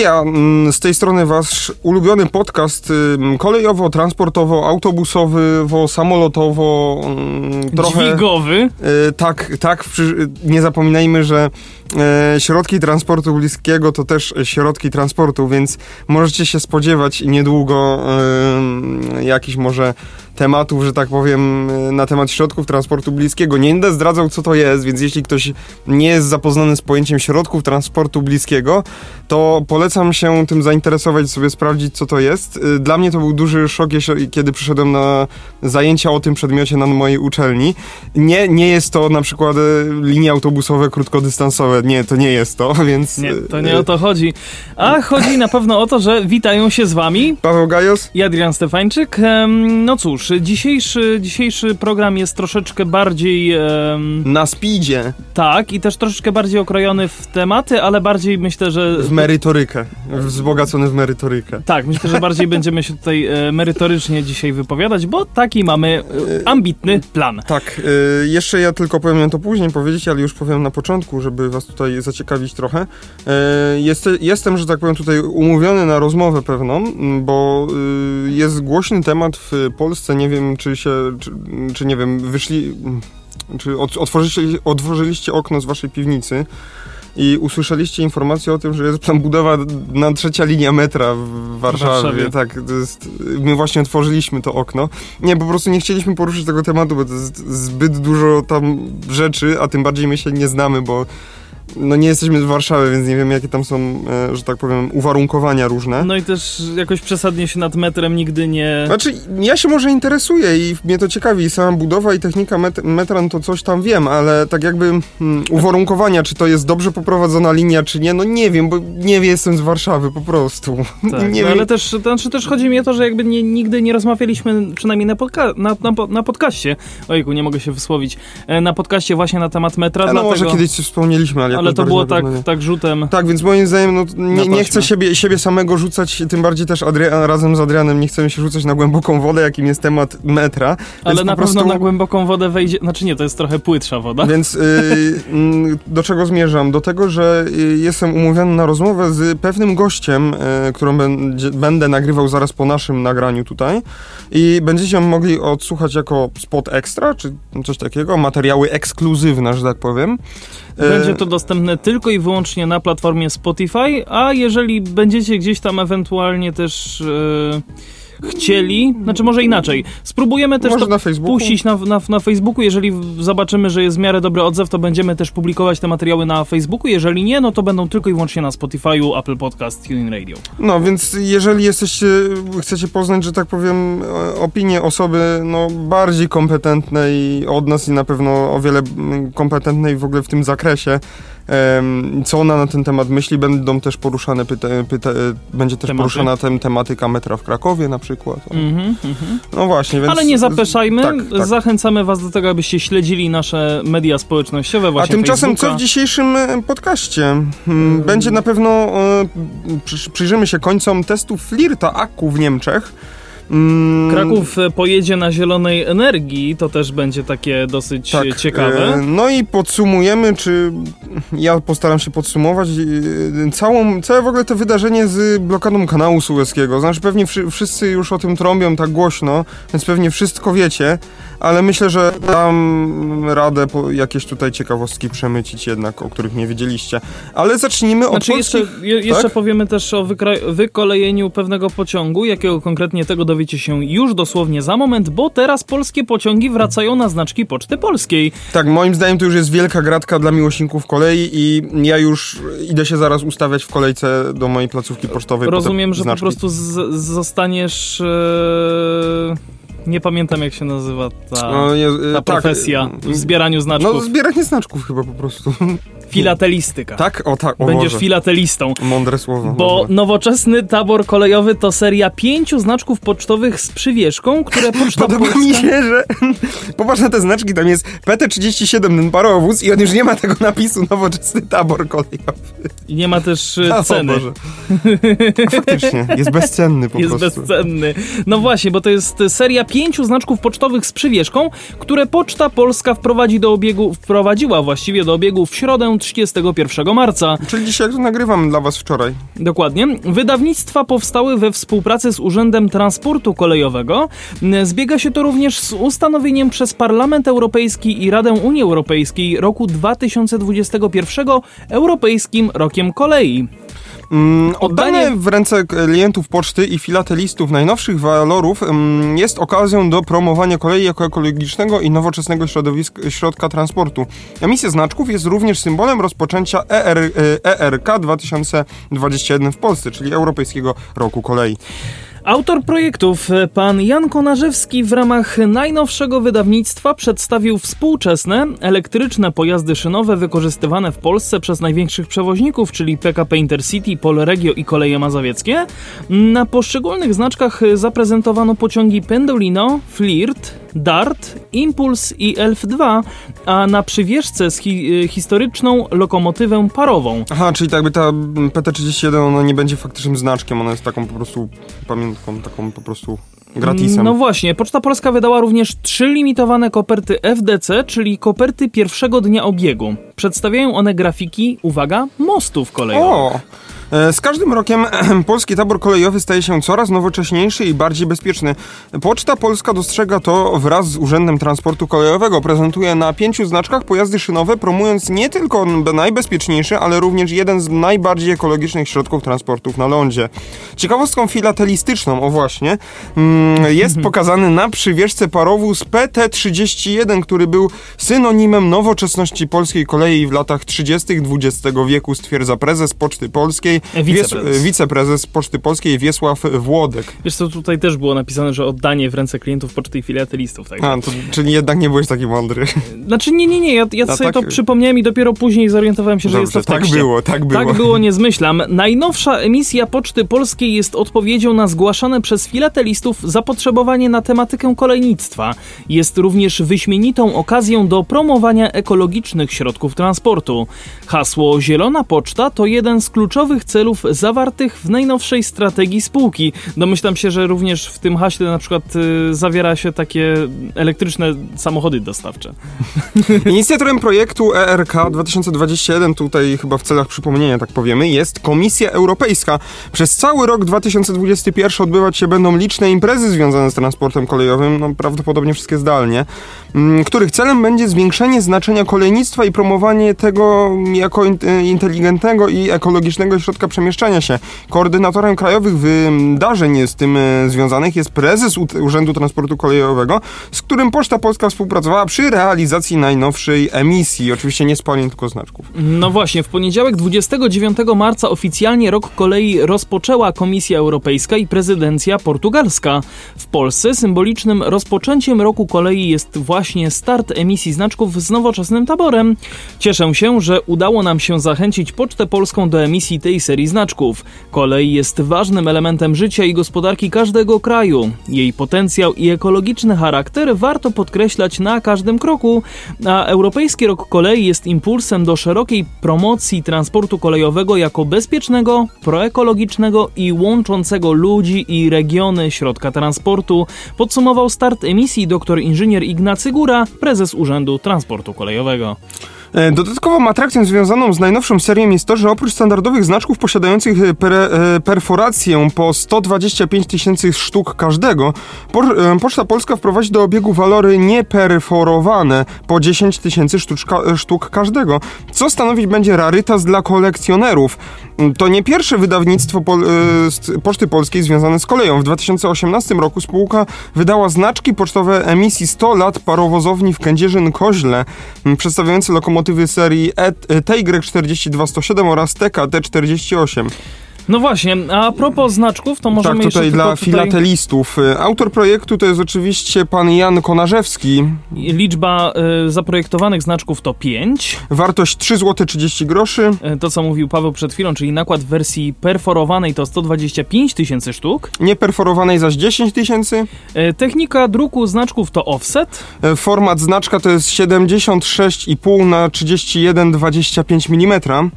Heja, mm, z tej strony wasz ulubiony podcast kolejowo, transportowo, autobusowo, samolotowo, ym, trochę... Dźwigowy. Y, tak, tak, nie zapominajmy, że środki transportu bliskiego to też środki transportu, więc możecie się spodziewać niedługo e, jakichś może tematów, że tak powiem, e, na temat środków transportu bliskiego. Nie będę zdradzał, co to jest, więc jeśli ktoś nie jest zapoznany z pojęciem środków transportu bliskiego, to polecam się tym zainteresować, sobie sprawdzić, co to jest. E, Dla mnie to był duży szok, kiedy przyszedłem na zajęcia o tym przedmiocie na mojej uczelni. Nie, nie jest to na przykład e, linie autobusowe krótkodystansowe. Nie, to nie jest to, więc... Nie, to e, nie o to chodzi. A chodzi na pewno o to, że witają się z wami Paweł Gajos? i Adrian Stefańczyk. No cóż, dzisiejszy, dzisiejszy program jest troszeczkę bardziej Na speedzie, tak i też troszeczkę bardziej okrojony w tematy, ale bardziej myślę, że w merytorykę. Wzbogacony w merytorykę. tak, myślę, że bardziej będziemy się tutaj e, merytorycznie dzisiaj wypowiadać, bo taki mamy e, ambitny plan. Tak, jeszcze ja tylko powiem to później powiedzieć, ale już powiem na początku, żeby was tutaj zaciekawić trochę. Y, jest, jestem, że tak powiem, tutaj umówiony na rozmowę pewną, bo y, jest głośny temat w Polsce, nie wiem czy się, czy, czy nie wiem, wyszli, czy otworzyliście, otworzyliście okno z waszej piwnicy i usłyszeliście informację o tym, że jest tam budowa na trzecia linia metra w Warszawie. Warszawie. Tak, jest, my właśnie otworzyliśmy to okno. Nie, po prostu nie chcieliśmy poruszyć tego tematu, bo to jest zbyt dużo tam rzeczy, a tym bardziej my się nie znamy, bo no nie jesteśmy z Warszawy, więc nie wiem jakie tam są, e, że tak powiem, uwarunkowania różne. No i też jakoś przesadnie się nad metrem nigdy nie... Znaczy, ja się może interesuję i mnie to ciekawi. Sama budowa i technika met metra, no to coś tam wiem, ale tak jakby mm, uwarunkowania, czy to jest dobrze poprowadzona linia, czy nie, no nie wiem, bo nie jestem z Warszawy po prostu. Tak, nie no wiem. ale też, to, znaczy też chodzi mi o to, że jakby nie, nigdy nie rozmawialiśmy, przynajmniej na, podca- na, na, na podcaście, ojku, nie mogę się wysłowić, e, na podcaście właśnie na temat metra, no dlatego, może kiedyś coś wspomnieliśmy, ale, ale to było tak, tak rzutem. Tak, więc moim zdaniem no, nie, nie chcę siebie, siebie samego rzucać, tym bardziej też Adria, razem z Adrianem nie chcemy się rzucać na głęboką wodę, jakim jest temat metra. Ale na po pewno prostu- na głęboką wodę wejdzie, znaczy nie, to jest trochę płytsza woda. Więc y, do czego zmierzam? Do tego, że y, jestem umówiony na rozmowę z pewnym gościem, y, którą będzie, będę nagrywał zaraz po naszym nagraniu tutaj i będziecie ją mogli odsłuchać jako spot extra, czy coś takiego, materiały ekskluzywne, że tak powiem. Y, Będzie to dostępne tylko i wyłącznie na platformie Spotify, a jeżeli będziecie gdzieś tam ewentualnie też e, chcieli, znaczy może inaczej, spróbujemy też Może to na Facebooku? puścić na, na, na Facebooku, jeżeli zobaczymy, że jest w miarę dobry odzew, to będziemy też publikować te materiały na Facebooku, jeżeli nie, no to będą tylko i wyłącznie na Spotify'u, Apple Podcast, TuneIn Radio. No, więc jeżeli jesteście, chcecie poznać, że tak powiem, e, opinię osoby no, bardziej kompetentnej od nas i na pewno o wiele mm, kompetentnej w ogóle w tym zakresie, co ona na ten temat myśli, będą też poruszane, pyta, pyta, będzie też Tematy. poruszana tem, tematyka metra w Krakowie na przykład. O. Mhm, mhm. No właśnie, więc... Ale nie zapeszajmy, Tak, tak. zachęcamy was do tego, abyście śledzili nasze media społecznościowe, A właśnie tymczasem co Facebooka. w dzisiejszym e, podcaście? Hmm, Będzie na pewno, e, przy- przyjrzymy się końcom testu Flirta Akku w Niemczech. Mm, Kraków e, pojedzie na zielonej energii, to też będzie takie dosyć e, ciekawe. e, No i podsumujemy, czy ja postaram się podsumować całą, całe w ogóle to wydarzenie z blokadą kanału sueskiego. Znaczy pewnie wszy, wszyscy już o tym trąbią tak głośno, więc pewnie wszystko wiecie, ale myślę, że dam radę jakieś tutaj ciekawostki przemycić jednak, o których nie wiedzieliście. Ale zacznijmy od Znaczy jeszcze, polskich... je, jeszcze tak? powiemy też o wykolejeniu pewnego pociągu, jakiego konkretnie tego dowiecie się już dosłownie za moment, bo teraz polskie pociągi wracają na znaczki Poczty Polskiej. Tak, moim zdaniem to już jest wielka gratka dla miłośników kolei i ja już idę się zaraz ustawiać w kolejce do mojej placówki pocztowej. po Rozumiem, że po znaczki. prostu z- zostaniesz... E- nie pamiętam jak się nazywa ta, No, nie, ta tak, profesja w zbieraniu No, znaczków. zbieranie znaczków chyba po prostu. Filatelistyka. Tak? O tak, o Będziesz Boże. filatelistą. Mądre słowo. Bo nowoczesny tabor kolejowy to seria pięciu znaczków pocztowych z przywieszką, które Poczta Podoba Polska... mi się, że popatrz na te znaczki, tam jest PT37, ten parowóz i on już nie ma tego napisu nowoczesny tabor kolejowy. I nie ma też e, O ceny. Boże. A faktycznie, jest bezcenny po jest prostu. bezcenny. No właśnie, bo to jest seria pięciu znaczków pocztowych z przywieszką, które Poczta Polska wprowadzi do obiegu, wprowadziła właściwie do obiegu w środę 31 marca. Czyli dzisiaj jak to nagrywam dla was wczoraj. Dokładnie. Wydawnictwa powstały we współpracy z Urzędem Transportu Kolejowego. Zbiega się to również z ustanowieniem przez Parlament Europejski i Radę Unii Europejskiej roku 2021 Europejskim Rokiem Kolei. Mm, oddanie w ręce klientów poczty i filatelistów najnowszych walorów mm, jest okazją do promowania kolei jako ekologicznego i nowoczesnego środka transportu. Emisja znaczków jest również symbolem rozpoczęcia ER, ERK 2021 w Polsce, czyli Europejskiego Roku Kolei. Autor projektów, pan Jan Konarzewski, w ramach najnowszego wydawnictwa przedstawił współczesne, elektryczne pojazdy szynowe wykorzystywane w Polsce przez największych przewoźników, czyli PKP Intercity, Polregio i Koleje Mazowieckie. Na poszczególnych znaczkach zaprezentowano pociągi Pendolino, Flirt, Dart, Impuls i Elf2, a na przywieszce z hi- historyczną lokomotywę parową. Aha, czyli tak jakby ta mm, PT31 ona nie będzie faktycznym znaczkiem, ona jest taką po prostu pamiątką, taką po prostu gratisem. No właśnie, Poczta Polska wydała również trzy limitowane koperty FDC, czyli koperty pierwszego dnia obiegu. Przedstawiają one grafiki, uwaga, mostów kolejowych. O! E, Z każdym rokiem polski tabor kolejowy staje się coraz nowocześniejszy i bardziej bezpieczny. Poczta Polska dostrzega to wraz z Urzędem Transportu Kolejowego. Prezentuje na pięciu znaczkach pojazdy szynowe, promując nie tylko najbezpieczniejszy, ale również jeden z najbardziej ekologicznych środków transportów na lądzie. Ciekawostką filatelistyczną, o właśnie, mm, jest pokazany na przywieszce parowóz PT-31, który był synonimem nowoczesności polskiej kolei w latach 30. XX wieku, stwierdza prezes Poczty Polskiej, Wiceprezes. Wies- wiceprezes Poczty Polskiej Wiesław Włodek. Wiesz co, tutaj też było napisane, że oddanie w ręce klientów Poczty i filatelistów. Tak? A, to, czyli jednak nie byłeś taki mądry. Znaczy nie, nie, nie, ja, ja A sobie tak- to przypomniałem i dopiero później zorientowałem się, że jest to Dobrze, w tak było, tak było. Tak było, nie zmyślam. Najnowsza emisja Poczty Polskiej jest odpowiedzią na zgłaszane przez filatelistów zapotrzebowanie na tematykę kolejnictwa. Jest również wyśmienitą okazją do promowania ekologicznych środków transportu. Hasło Zielona Poczta to jeden z kluczowych celów zawartych w najnowszej strategii spółki. Domyślam się, że również w tym haśle na przykład y, zawiera się takie elektryczne samochody dostawcze. Inicjatorem projektu ERK 2021, tutaj chyba w celach przypomnienia tak powiemy, jest Komisja Europejska. Przez cały rok 2021 odbywać się będą liczne imprezy związane z transportem kolejowym, no prawdopodobnie wszystkie zdalnie, mm, których celem będzie zwiększenie znaczenia kolejnictwa i promowanie tego jako in- inteligentnego i ekologicznego środka przemieszczania się. Koordynatorem krajowych wydarzeń z tym e, związanych jest prezes Urzędu Transportu Kolejowego, z którym Poczta Polska współpracowała przy realizacji najnowszej emisji. Oczywiście nie spalin, tylko znaczków. No właśnie, w poniedziałek 29 marca oficjalnie rok kolei rozpoczęła Komisja Europejska i prezydencja portugalska. W Polsce symbolicznym rozpoczęciem roku kolei jest właśnie start emisji znaczków z nowoczesnym taborem. Cieszę się, że udało nam się zachęcić Pocztę Polską do emisji tej serii znaczków. Kolej jest ważnym elementem życia i gospodarki każdego kraju. Jej potencjał i ekologiczny charakter warto podkreślać na każdym kroku, a Europejski Rok Kolei jest impulsem do szerokiej promocji transportu kolejowego jako bezpiecznego, proekologicznego i łączącego ludzi i regiony środka transportu, podsumował start emisji dr inżynier Ignacy Góra, prezes Urzędu Transportu Kolejowego. E, Dodatkową atrakcją związaną z najnowszą serią jest to, że oprócz standardowych znaczków posiadających e, per, e, perforację po 125 tysięcy sztuk każdego, po, Poczta Polska wprowadzi do obiegu walory nieperforowane po 10 tysięcy sztuk każdego, co stanowić będzie rarytas dla kolekcjonerów. Mm, To nie pierwsze wydawnictwo z Poczty Polskiej związane z koleją. W 2018 roku spółka wydała znaczki pocztowe emisji 100 lat parowozowni w Kędzierzyn-Koźle, m, przedstawiające lokomotywy serii e, TY4207 oraz TKT48. No właśnie, a propos znaczków, to możemy tak, tutaj dla filatelistów. Y, Autor projektu to jest oczywiście pan Jan Konarzewski. Liczba y, zaprojektowanych znaczków to 5. Wartość 3 zł 30 groszy. Y, To, co mówił Paweł przed chwilą, czyli nakład w wersji perforowanej to 125 tysięcy sztuk. Nieperforowanej zaś 10 tysięcy. Y, Technika druku znaczków to offset. Format znaczka to jest 76,5 na 31,25 mm.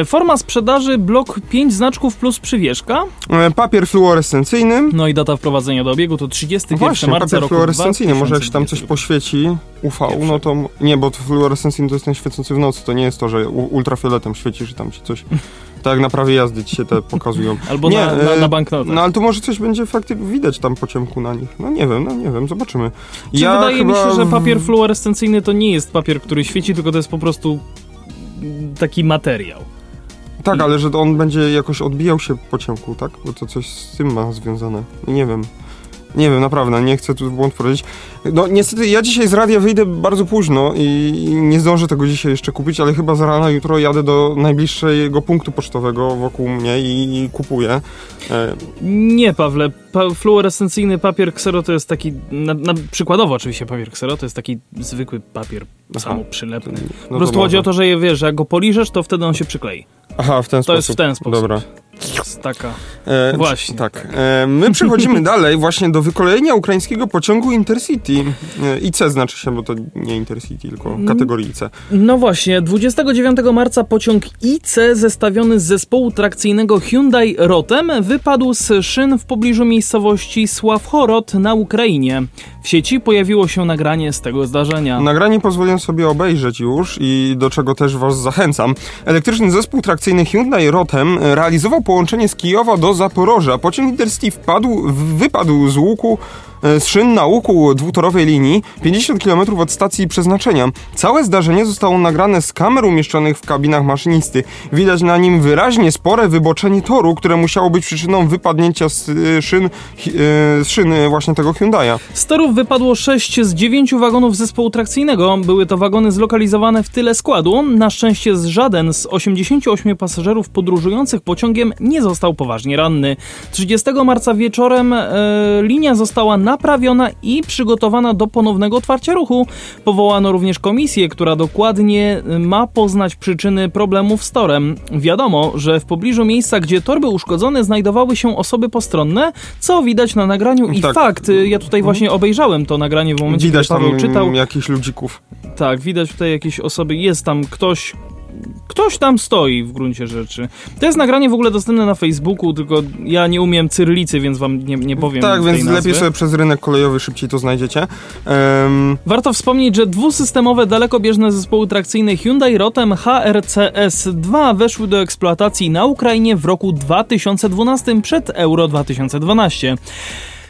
Y, Forma sprzedaży blok 5 znaczków plus przywieszka. E, Papier fluorescencyjny. No i data wprowadzenia do obiegu to 31 Właśnie, marca papier roku fluorescencyjny. Może jak się tam coś 2022. poświeci UV, no to... m- Nie, bo to fluorescencyjny to jest ten świecący w nocy. To nie jest to, że ultrafioletem świecisz i tam ci coś... Tak jak na prawie jazdy ci się te pokazują. Albo Nie, na, na, e, na banknotach. No ale to może coś będzie faktycznie widać tam po ciemku na nich. No nie wiem, no nie wiem, zobaczymy. Czy wydaje mi się, że papier fluorescencyjny to nie jest papier, który świeci, tylko to jest po prostu taki materiał. Tak, ale że to on będzie jakoś odbijał się po ciemku, tak? Bo to coś z tym ma związane. Nie wiem. Nie wiem, naprawdę, nie chcę tu w błąd wprowadzić. No niestety, ja dzisiaj z radia wyjdę bardzo późno i nie zdążę tego dzisiaj jeszcze kupić, ale chyba z rana jutro jadę do najbliższego punktu pocztowego wokół mnie i, i kupuję. E, Nie, Pawle. Pa fluorescencyjny papier ksero to jest taki, na, na, przykładowo oczywiście papier ksero, to jest taki zwykły papier Aha. samoprzylepny. no Po to prostu chodzi o to, że je wiesz, że jak go poliżesz, to wtedy on się przyklei. Aha, w ten To sposób. jest w ten sposób. Dobra. To jest taka. E, Właśnie. Tak. E, my przechodzimy dalej właśnie do wykolejenia ukraińskiego pociągu Intercity. E, IC znaczy się, bo to nie Intercity, tylko Mm. kategorii IC. No właśnie, 29 marca pociąg IC zestawiony z zespołu trakcyjnego Hyundai Rotem wypadł z szyn w pobliżu miejscowości Sławhorod na Ukrainie. W sieci pojawiło się nagranie z tego zdarzenia. Nagranie pozwolę sobie obejrzeć już i do czego też was zachęcam. Elektryczny zespół trakcyjny Hyundai Rotem realizował połączenie z Kijowa do Zaporoża. Pociąg Intercity wpadł, wypadł z łuku z szyn na łuku dwutorowej linii 50 km od stacji przeznaczenia. Całe zdarzenie zostało nagrane z kamer umieszczonych w kabinach maszynisty. Widać na nim wyraźnie spore wyboczenie toru, które musiało być przyczyną wypadnięcia z e, szyn, hi- e, z szyny właśnie tego Hyundai'a. Z torów wypadło 6 z 9 wagonów zespołu trakcyjnego. Były to wagony zlokalizowane w tyle składu. Na szczęście z żaden z 88 pasażerów podróżujących pociągiem nie został poważnie ranny. 30 marca wieczorem e, linia została naprawiona i przygotowana do ponownego otwarcia ruchu. Powołano również komisję, która dokładnie e, ma poznać przyczyny problemów z torem. Wiadomo, że w pobliżu miejsca, gdzie tor był uszkodzony, znajdowały się osoby postronne, co widać na nagraniu i Tak. fakt. y, Ja tutaj właśnie obejrzałem to nagranie w momencie, Widać kiedy Paweł tam czytał. jakichś ludzików. Tak, widać tutaj jakieś osoby, jest tam ktoś. Ktoś tam stoi w gruncie rzeczy. To jest nagranie w ogóle dostępne na Facebooku, tylko ja nie umiem cyrylicy, więc wam nie, nie powiem. Tak, więc nazwy. lepiej sobie przez rynek kolejowy szybciej to znajdziecie. Em, Warto wspomnieć, że dwusystemowe dalekobieżne zespoły trakcyjne Hyundai Rotem HRCS-2 weszły do eksploatacji na Ukrainie w roku 2012 przed Euro 2012.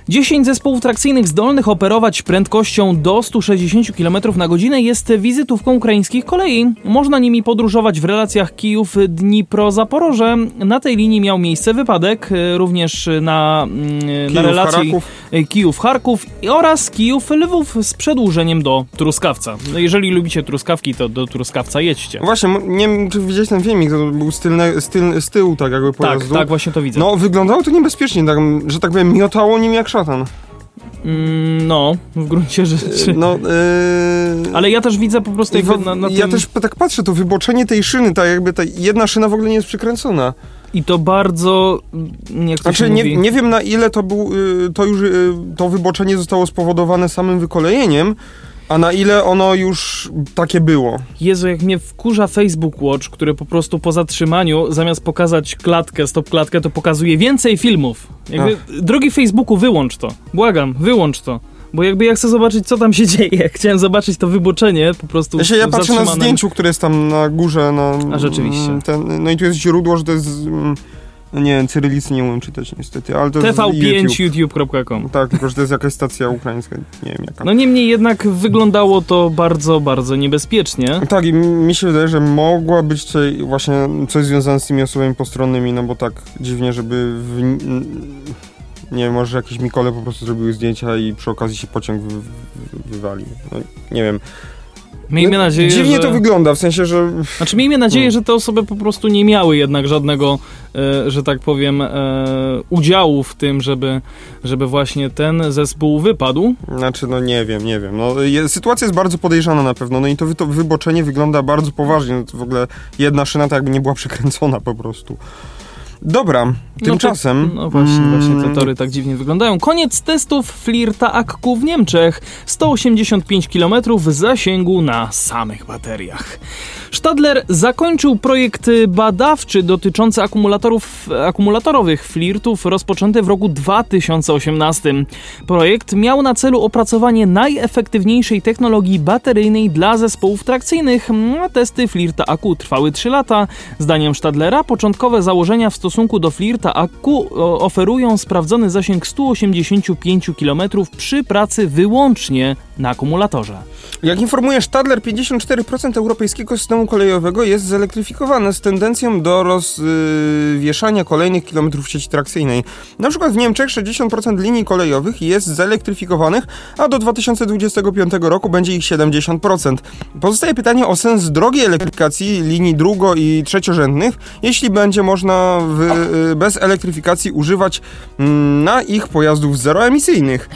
10 zespołów trakcyjnych zdolnych operować prędkością do 160 km na godzinę jest wizytówką ukraińskich kolei. Można nimi podróżować w relacjach Kijów-Dnipro-Zaporoże. Na tej linii miał miejsce wypadek, e, również na, mm, na relacji e, Kijów-Charków oraz Kijów-Lwów z przedłużeniem do Truskawca. No jeżeli lubicie truskawki, to do Truskawca jedźcie. Właśnie, m- nie wiem, czy widziałeś ten filmik, to był z, tylne, z, z tyłu, tak jakby Tak, pojazdu. tak, właśnie to widzę. No, wyglądało to niebezpiecznie, tak, że tak powiem, miotało nim jak szatan. Mm, no w gruncie rzeczy. No, yy... Ale ja też widzę po prostu jakby na, na ja tym... też p- tak patrzę, to wyboczenie tej szyny, tak jakby ta jedna szyna w ogóle nie jest przykręcona. I to bardzo... mm, Jak to Znaczy, nie, nie wiem na ile to był, y, to już, y, to wyboczenie zostało spowodowane samym wykolejeniem, a na ile ono już takie było. Jezu, jak mnie wkurza Facebook Watch, który po prostu po zatrzymaniu, zamiast pokazać klatkę, stop klatkę, to pokazuje więcej filmów. Jakby, drogi Facebooku, wyłącz to. Błagam, wyłącz to. Bo jakby ja chcę zobaczyć, co tam się dzieje. Chciałem zobaczyć to wyboczenie po prostu Ja, się, ja patrzę na zdjęciu, które jest tam na górze. Na, A rzeczywiście. mm, Ten, no i tu jest źródło, że to jest... mm, Nie wiem, cyrylicy nie umiem czytać niestety, ale to jest YouTube. tv5youtube.com. Tak, tylko że to jest jakaś stacja ukraińska, nie wiem jaka. No niemniej jednak wyglądało to bardzo, bardzo niebezpiecznie. Tak, i mi się wydaje, że mogła być tutaj właśnie coś związane z tymi osobami postronnymi, no bo tak dziwnie, żeby w, nie wiem, może jakieś Mikole po prostu zrobiły zdjęcia i przy okazji się pociąg wy, wy, wywalił. No, nie wiem. Miejmy No, nadzieję, Dziwnie że... to wygląda, w sensie, że... Znaczy miejmy nadzieję, że te osoby po prostu nie miały jednak żadnego, e, że tak powiem, e, udziału w tym, żeby, żeby właśnie ten zespół wypadł. Znaczy, no nie wiem, nie wiem. No, je, sytuacja jest bardzo podejrzana na pewno, no i to, wy, to wyboczenie wygląda bardzo poważnie. No, to w ogóle jedna szyna tak jakby nie była przekręcona po prostu. Dobra, tymczasem... No, to, no właśnie, mm, właśnie te tory tak dziwnie wyglądają. Koniec testów flirta Akku w Niemczech. 185 km zasięgu na samych bateriach. Stadler zakończył projekt badawczy dotyczący akumulatorów, akumulatorowych flirtów rozpoczęty w roku 2018. Projekt miał na celu opracowanie najefektywniejszej technologii bateryjnej dla zespołów trakcyjnych, a testy flirta Akku trwały 3 lata. Zdaniem Stadlera początkowe założenia w stosunku do flirta Akku oferują sprawdzony zasięg 185 km przy pracy wyłącznie na akumulatorze. Jak informuje Stadler, 54% europejskiego systemu kolejowego jest zelektryfikowane z tendencją do rozwieszania kolejnych kilometrów sieci trakcyjnej. Na przykład w Niemczech 60% linii kolejowych jest zelektryfikowanych, a do 2025 roku będzie ich 70%. Pozostaje pytanie o sens drogiej elektryfikacji linii drugo- i trzeciorzędnych, jeśli będzie można w, y, bez elektryfikacji używać mm, na ich pojazdów zeroemisyjnych.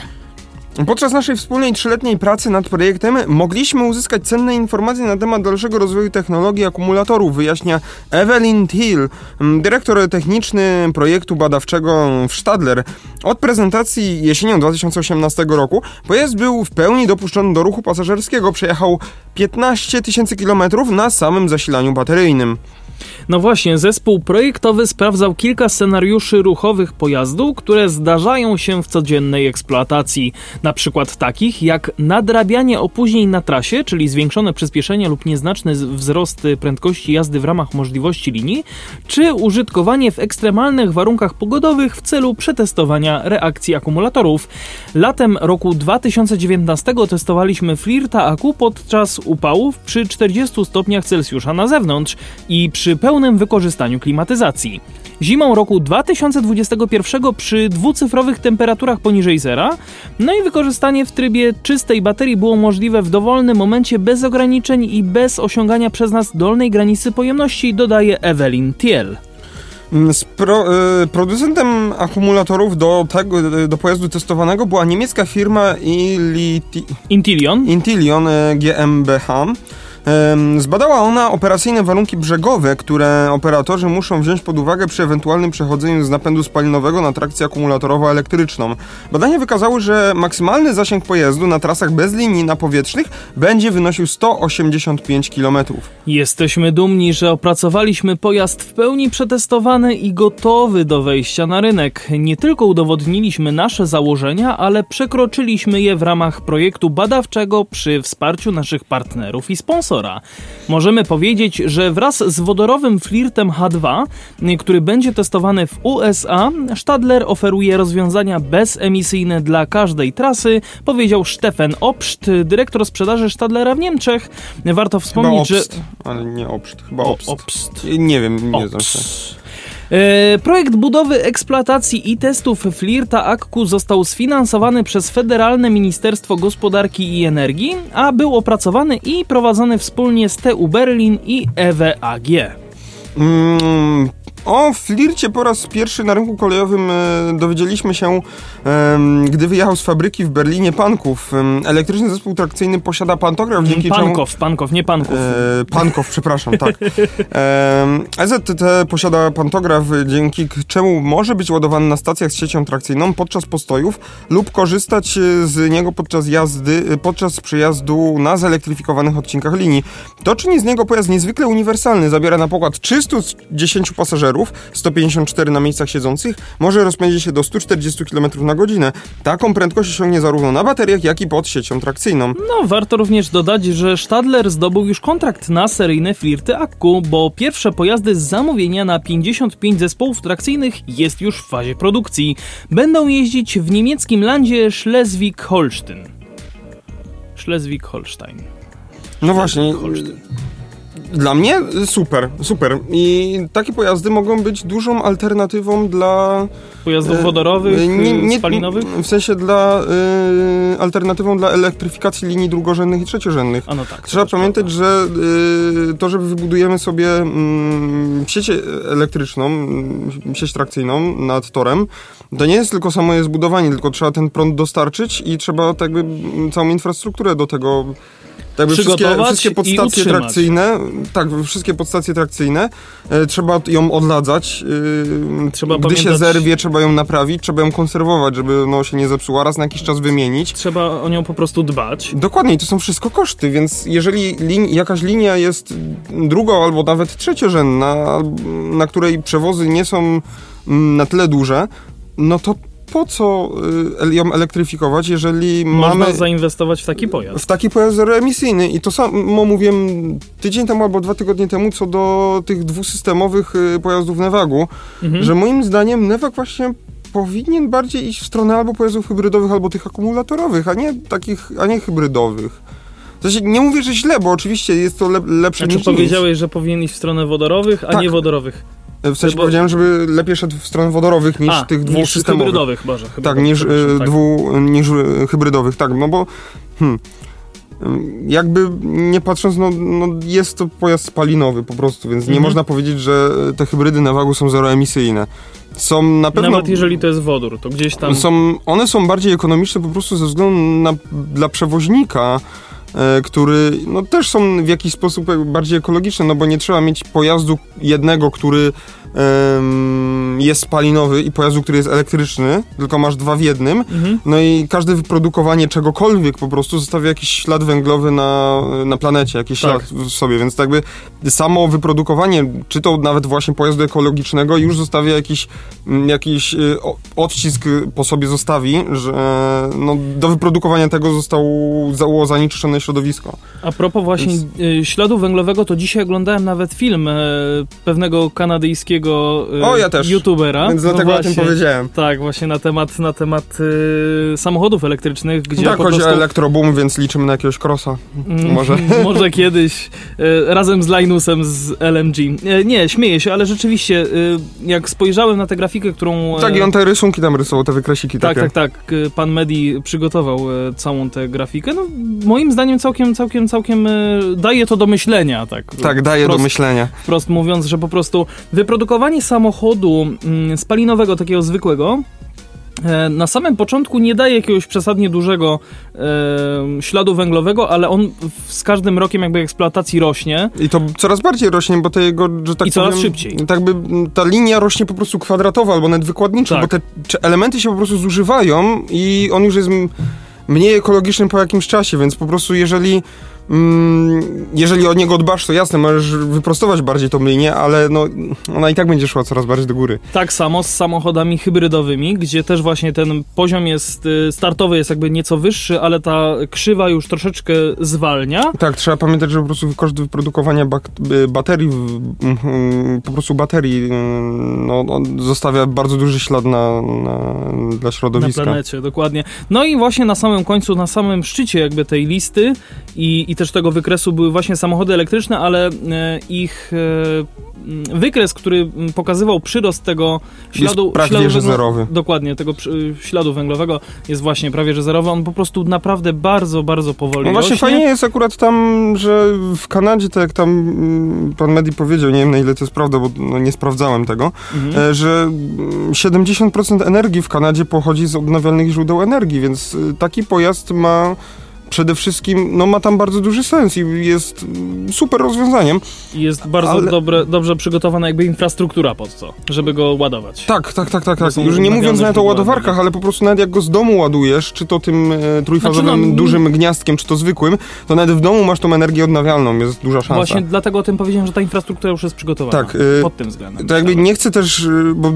Podczas naszej wspólnej trzyletniej pracy nad projektem mogliśmy uzyskać cenne informacje na temat dalszego rozwoju technologii akumulatorów, wyjaśnia Evelyn Thiel, mm, dyrektor techniczny projektu badawczego w Stadler. Od prezentacji jesienią 2018 roku pojazd był w pełni dopuszczony do ruchu pasażerskiego, przejechał 15 tysięcy kilometrów na samym zasilaniu bateryjnym. No właśnie, zespół projektowy sprawdzał kilka scenariuszy ruchowych pojazdu, które zdarzają się w codziennej eksploatacji. Na przykład takich jak nadrabianie opóźnień na trasie, czyli zwiększone przyspieszenie lub nieznaczny wzrost prędkości jazdy w ramach możliwości linii, czy użytkowanie w ekstremalnych warunkach pogodowych w celu przetestowania reakcji akumulatorów. Latem roku 2019 testowaliśmy flirta Aku podczas upałów przy 40 stopniach Celsjusza na zewnątrz i przy pełnym wykorzystaniu klimatyzacji. Zimą roku 2021 przy dwucyfrowych temperaturach poniżej zera, no i wykorzystanie w trybie czystej baterii było możliwe w dowolnym momencie bez ograniczeń i bez osiągania przez nas dolnej granicy pojemności, dodaje Evelyn Thiel. Z pro, y, producentem akumulatorów do, tego, do pojazdu testowanego była niemiecka firma Iliti, Intillion. Intillion y, GmbH. Zbadała ona operacyjne warunki brzegowe, które operatorzy muszą wziąć pod uwagę przy ewentualnym przechodzeniu z napędu spalinowego na trakcję akumulatorowo-elektryczną. Badania wykazały, że maksymalny zasięg pojazdu na trasach bez linii napowietrznych będzie wynosił 185 km. Jesteśmy dumni, że opracowaliśmy pojazd w pełni przetestowany i gotowy do wejścia na rynek. Nie tylko udowodniliśmy nasze założenia, ale przekroczyliśmy je w ramach projektu badawczego przy wsparciu naszych partnerów i sponsorów. Możemy powiedzieć, że wraz z wodorowym flirtem H2, który będzie testowany w USA, Stadler oferuje rozwiązania bezemisyjne dla każdej trasy, powiedział Stefan Obst, dyrektor sprzedaży Stadlera w Niemczech. Warto wspomnieć, chyba że... obst, ale nie obst, chyba O, obst. obst. Nie wiem, nie znam się. E, Projekt budowy, eksploatacji i testów flirta Akku został sfinansowany przez Federalne Ministerstwo Gospodarki i Energii, a był opracowany i prowadzony wspólnie z TU Berlin i EWAG. Mm, o flircie po raz pierwszy na rynku kolejowym e, dowiedzieliśmy się, gdy wyjechał z fabryki w Berlinie Panków. Elektryczny zespół trakcyjny posiada pantograf, dzięki czemu... Pankow, Pankow, nie Panków. E, Pankow, przepraszam, tak. E, EZTT posiada pantograf, dzięki czemu może być ładowany na stacjach z siecią trakcyjną podczas postojów lub korzystać e, z niego podczas jazdy, podczas przejazdu na zelektryfikowanych odcinkach linii. To czyni z niego pojazd niezwykle uniwersalny. Zabiera na pokład 310 pasażerów, 154 na miejscach siedzących, może rozpędzić się do 140 km na godzinę. Taką prędkość osiągnie zarówno na bateriach, jak i pod siecią trakcyjną. No, warto również dodać, że Stadler zdobył już kontrakt na seryjne flirty Akku, bo pierwsze pojazdy z zamówienia na 55 zespołów trakcyjnych jest już w fazie produkcji. Będą jeździć w niemieckim landzie Schleswig-Holstein. Schleswig-Holstein. No właśnie. Holsztyn. Dla mnie super, super. I takie pojazdy mogą być dużą alternatywą dla... Pojazdów e, wodorowych, nie, nie, spalinowych? W sensie dla... Y, alternatywą dla elektryfikacji linii drugorzędnych i trzeciorzędnych. A no tak. Trzeba pamiętać, prawda. że y, to, że wybudujemy sobie mm, sieć elektryczną, mm, sieć trakcyjną nad torem, to nie jest tylko samo je zbudowanie, tylko trzeba ten prąd dostarczyć i trzeba tak jakby całą infrastrukturę do tego tak wszystkie, Przygotować wszystkie podstacje trakcyjne, tak, wszystkie podstacje trakcyjne, e, trzeba ją odladzać. e, Trzeba Gdy się pamiętać- zerwie, trzeba ją naprawić, trzeba ją konserwować, żeby no, się nie zepsuła, raz na jakiś czas wymienić. Trzeba o nią po prostu dbać. Dokładnie, to są wszystko koszty, więc jeżeli lin- jakaś linia jest drugo albo nawet trzeciorzędna, na której przewozy nie są mm, na tyle duże, no to po co y, ją elektryfikować, jeżeli Można mamy zainwestować w taki pojazd. w taki pojazd zeroemisyjny? I to samo mówiłem tydzień temu albo dwa tygodnie temu co do tych dwusystemowych y, pojazdów Nevagu, Mhm. że moim zdaniem Nevag właśnie powinien bardziej iść w stronę albo pojazdów hybrydowych, albo tych akumulatorowych, a nie takich, a nie hybrydowych. Sensie nie mówię, że źle, bo oczywiście jest to lep, lepsze Znaczy niż nic. powiedziałeś, że powinien iść w stronę wodorowych, a Tak. nie wodorowych. W sensie bo- powiedziałem, żeby lepiej szedł w stronę wodorowych niż a, tych dwóch niż systemowych. hybrydowych, Boże. Tak, hybrydowych, niż, e, tak. dwu, niż e, hybrydowych, tak, no bo hmm, jakby nie patrząc, no, no jest to pojazd spalinowy po prostu, więc nie Mhm. można powiedzieć, że te hybrydy na wagu są zeroemisyjne. Są na pewno... Nawet jeżeli to jest wodór, to gdzieś tam... Są, one są bardziej ekonomiczne po prostu ze względu na, dla przewoźnika, który no, też są w jakiś sposób bardziej ekologiczne, no bo nie trzeba mieć pojazdu jednego, który jest spalinowy i pojazdu, który jest elektryczny, tylko masz dwa w jednym. Mhm. No i każde wyprodukowanie czegokolwiek po prostu zostawia jakiś ślad węglowy na, na planecie, jakiś Tak. ślad w sobie, więc jakby samo wyprodukowanie, czy to nawet właśnie pojazdu ekologicznego już zostawia jakiś, mm, jakiś y, odcisk po sobie zostawi, że no, do wyprodukowania tego zostało zało środowisko. A propos właśnie y, śladu węglowego, to dzisiaj oglądałem nawet film e, pewnego kanadyjskiego e, O, ja też. youtubera. Więc No dlatego o tym właśnie. powiedziałem. Tak, właśnie na temat, na temat y, samochodów elektrycznych, gdzie tak, po chodzi prostu... o elektroboom, więc liczymy na jakiegoś crossa. Mm, Może. może kiedyś razem z Linusem z LMG. Nie, śmieję się, ale rzeczywiście, jak spojrzałem na tę grafikę, którą. Tak, i on te rysunki tam rysował, te wykresiki tak, takie. tak, tak. e, Pan Medi przygotował całą tę grafikę. No, moim zdaniem całkiem, całkiem, całkiem e, daje to do myślenia, tak. Tak, daje wprost, do myślenia. Wprost mówiąc, że po prostu wyprodukowanie samochodu mm, spalinowego, takiego zwykłego, e, na samym początku nie daje jakiegoś przesadnie dużego e, śladu węglowego, ale on z każdym rokiem jakby eksploatacji rośnie. I to coraz bardziej rośnie, bo te jego, że tak I coraz powiem, szybciej. Tak by ta linia rośnie po prostu kwadratowa albo nawet wykładnicza, Tak. bo te elementy się po prostu zużywają i on już jest mniej ekologiczny po jakimś czasie, więc po prostu jeżeli jeżeli o niego dbasz, to jasne, możesz wyprostować bardziej tą linię, ale no, ona i tak będzie szła coraz bardziej do góry. Tak samo z samochodami hybrydowymi, gdzie też właśnie ten poziom jest y, startowy jest jakby nieco wyższy, ale ta krzywa już troszeczkę zwalnia. Tak, trzeba pamiętać, że po prostu koszt wyprodukowania y, baterii, w- mhm, po prostu baterii, y, no, on zostawia bardzo duży ślad na, na, dla Na środowiska. planecie, dokładnie. No i właśnie na samym końcu, na samym szczycie jakby tej listy i, i też tego wykresu były właśnie samochody elektryczne, ale e, ich e, wykres, który pokazywał przyrost tego śladu... jest prawie śladu że zerowy. Dokładnie, tego śladu węglowego jest właśnie prawie że zerowy. On po prostu naprawdę bardzo, bardzo powoli No właśnie rośnie. fajnie jest akurat tam, że w Kanadzie, tak jak tam mm, pan Medi powiedział, nie wiem na ile to jest prawda, bo no, nie sprawdzałem tego, Mhm. e, że mm, 70% energii w Kanadzie pochodzi z odnawialnych źródeł energii, więc taki pojazd ma przede wszystkim, no ma tam bardzo duży sens i jest super rozwiązaniem. I jest bardzo Ale- dobre, dobrze przygotowana jakby infrastruktura pod to, żeby go ładować. Tak, tak, tak, tak, tak. Już nie mówiąc nawet o ładowarkach, ale po prostu nawet jak go z domu ładujesz, czy to tym e, trójfazowym Znaczy, no, dużym gniazdkiem, czy to zwykłym, to nawet w domu masz tą energię odnawialną, jest duża szansa. Właśnie dlatego o tym powiedziałem, że ta infrastruktura już jest przygotowana. Tak, y, pod tym względem. To jakby nie chcę też, y, bo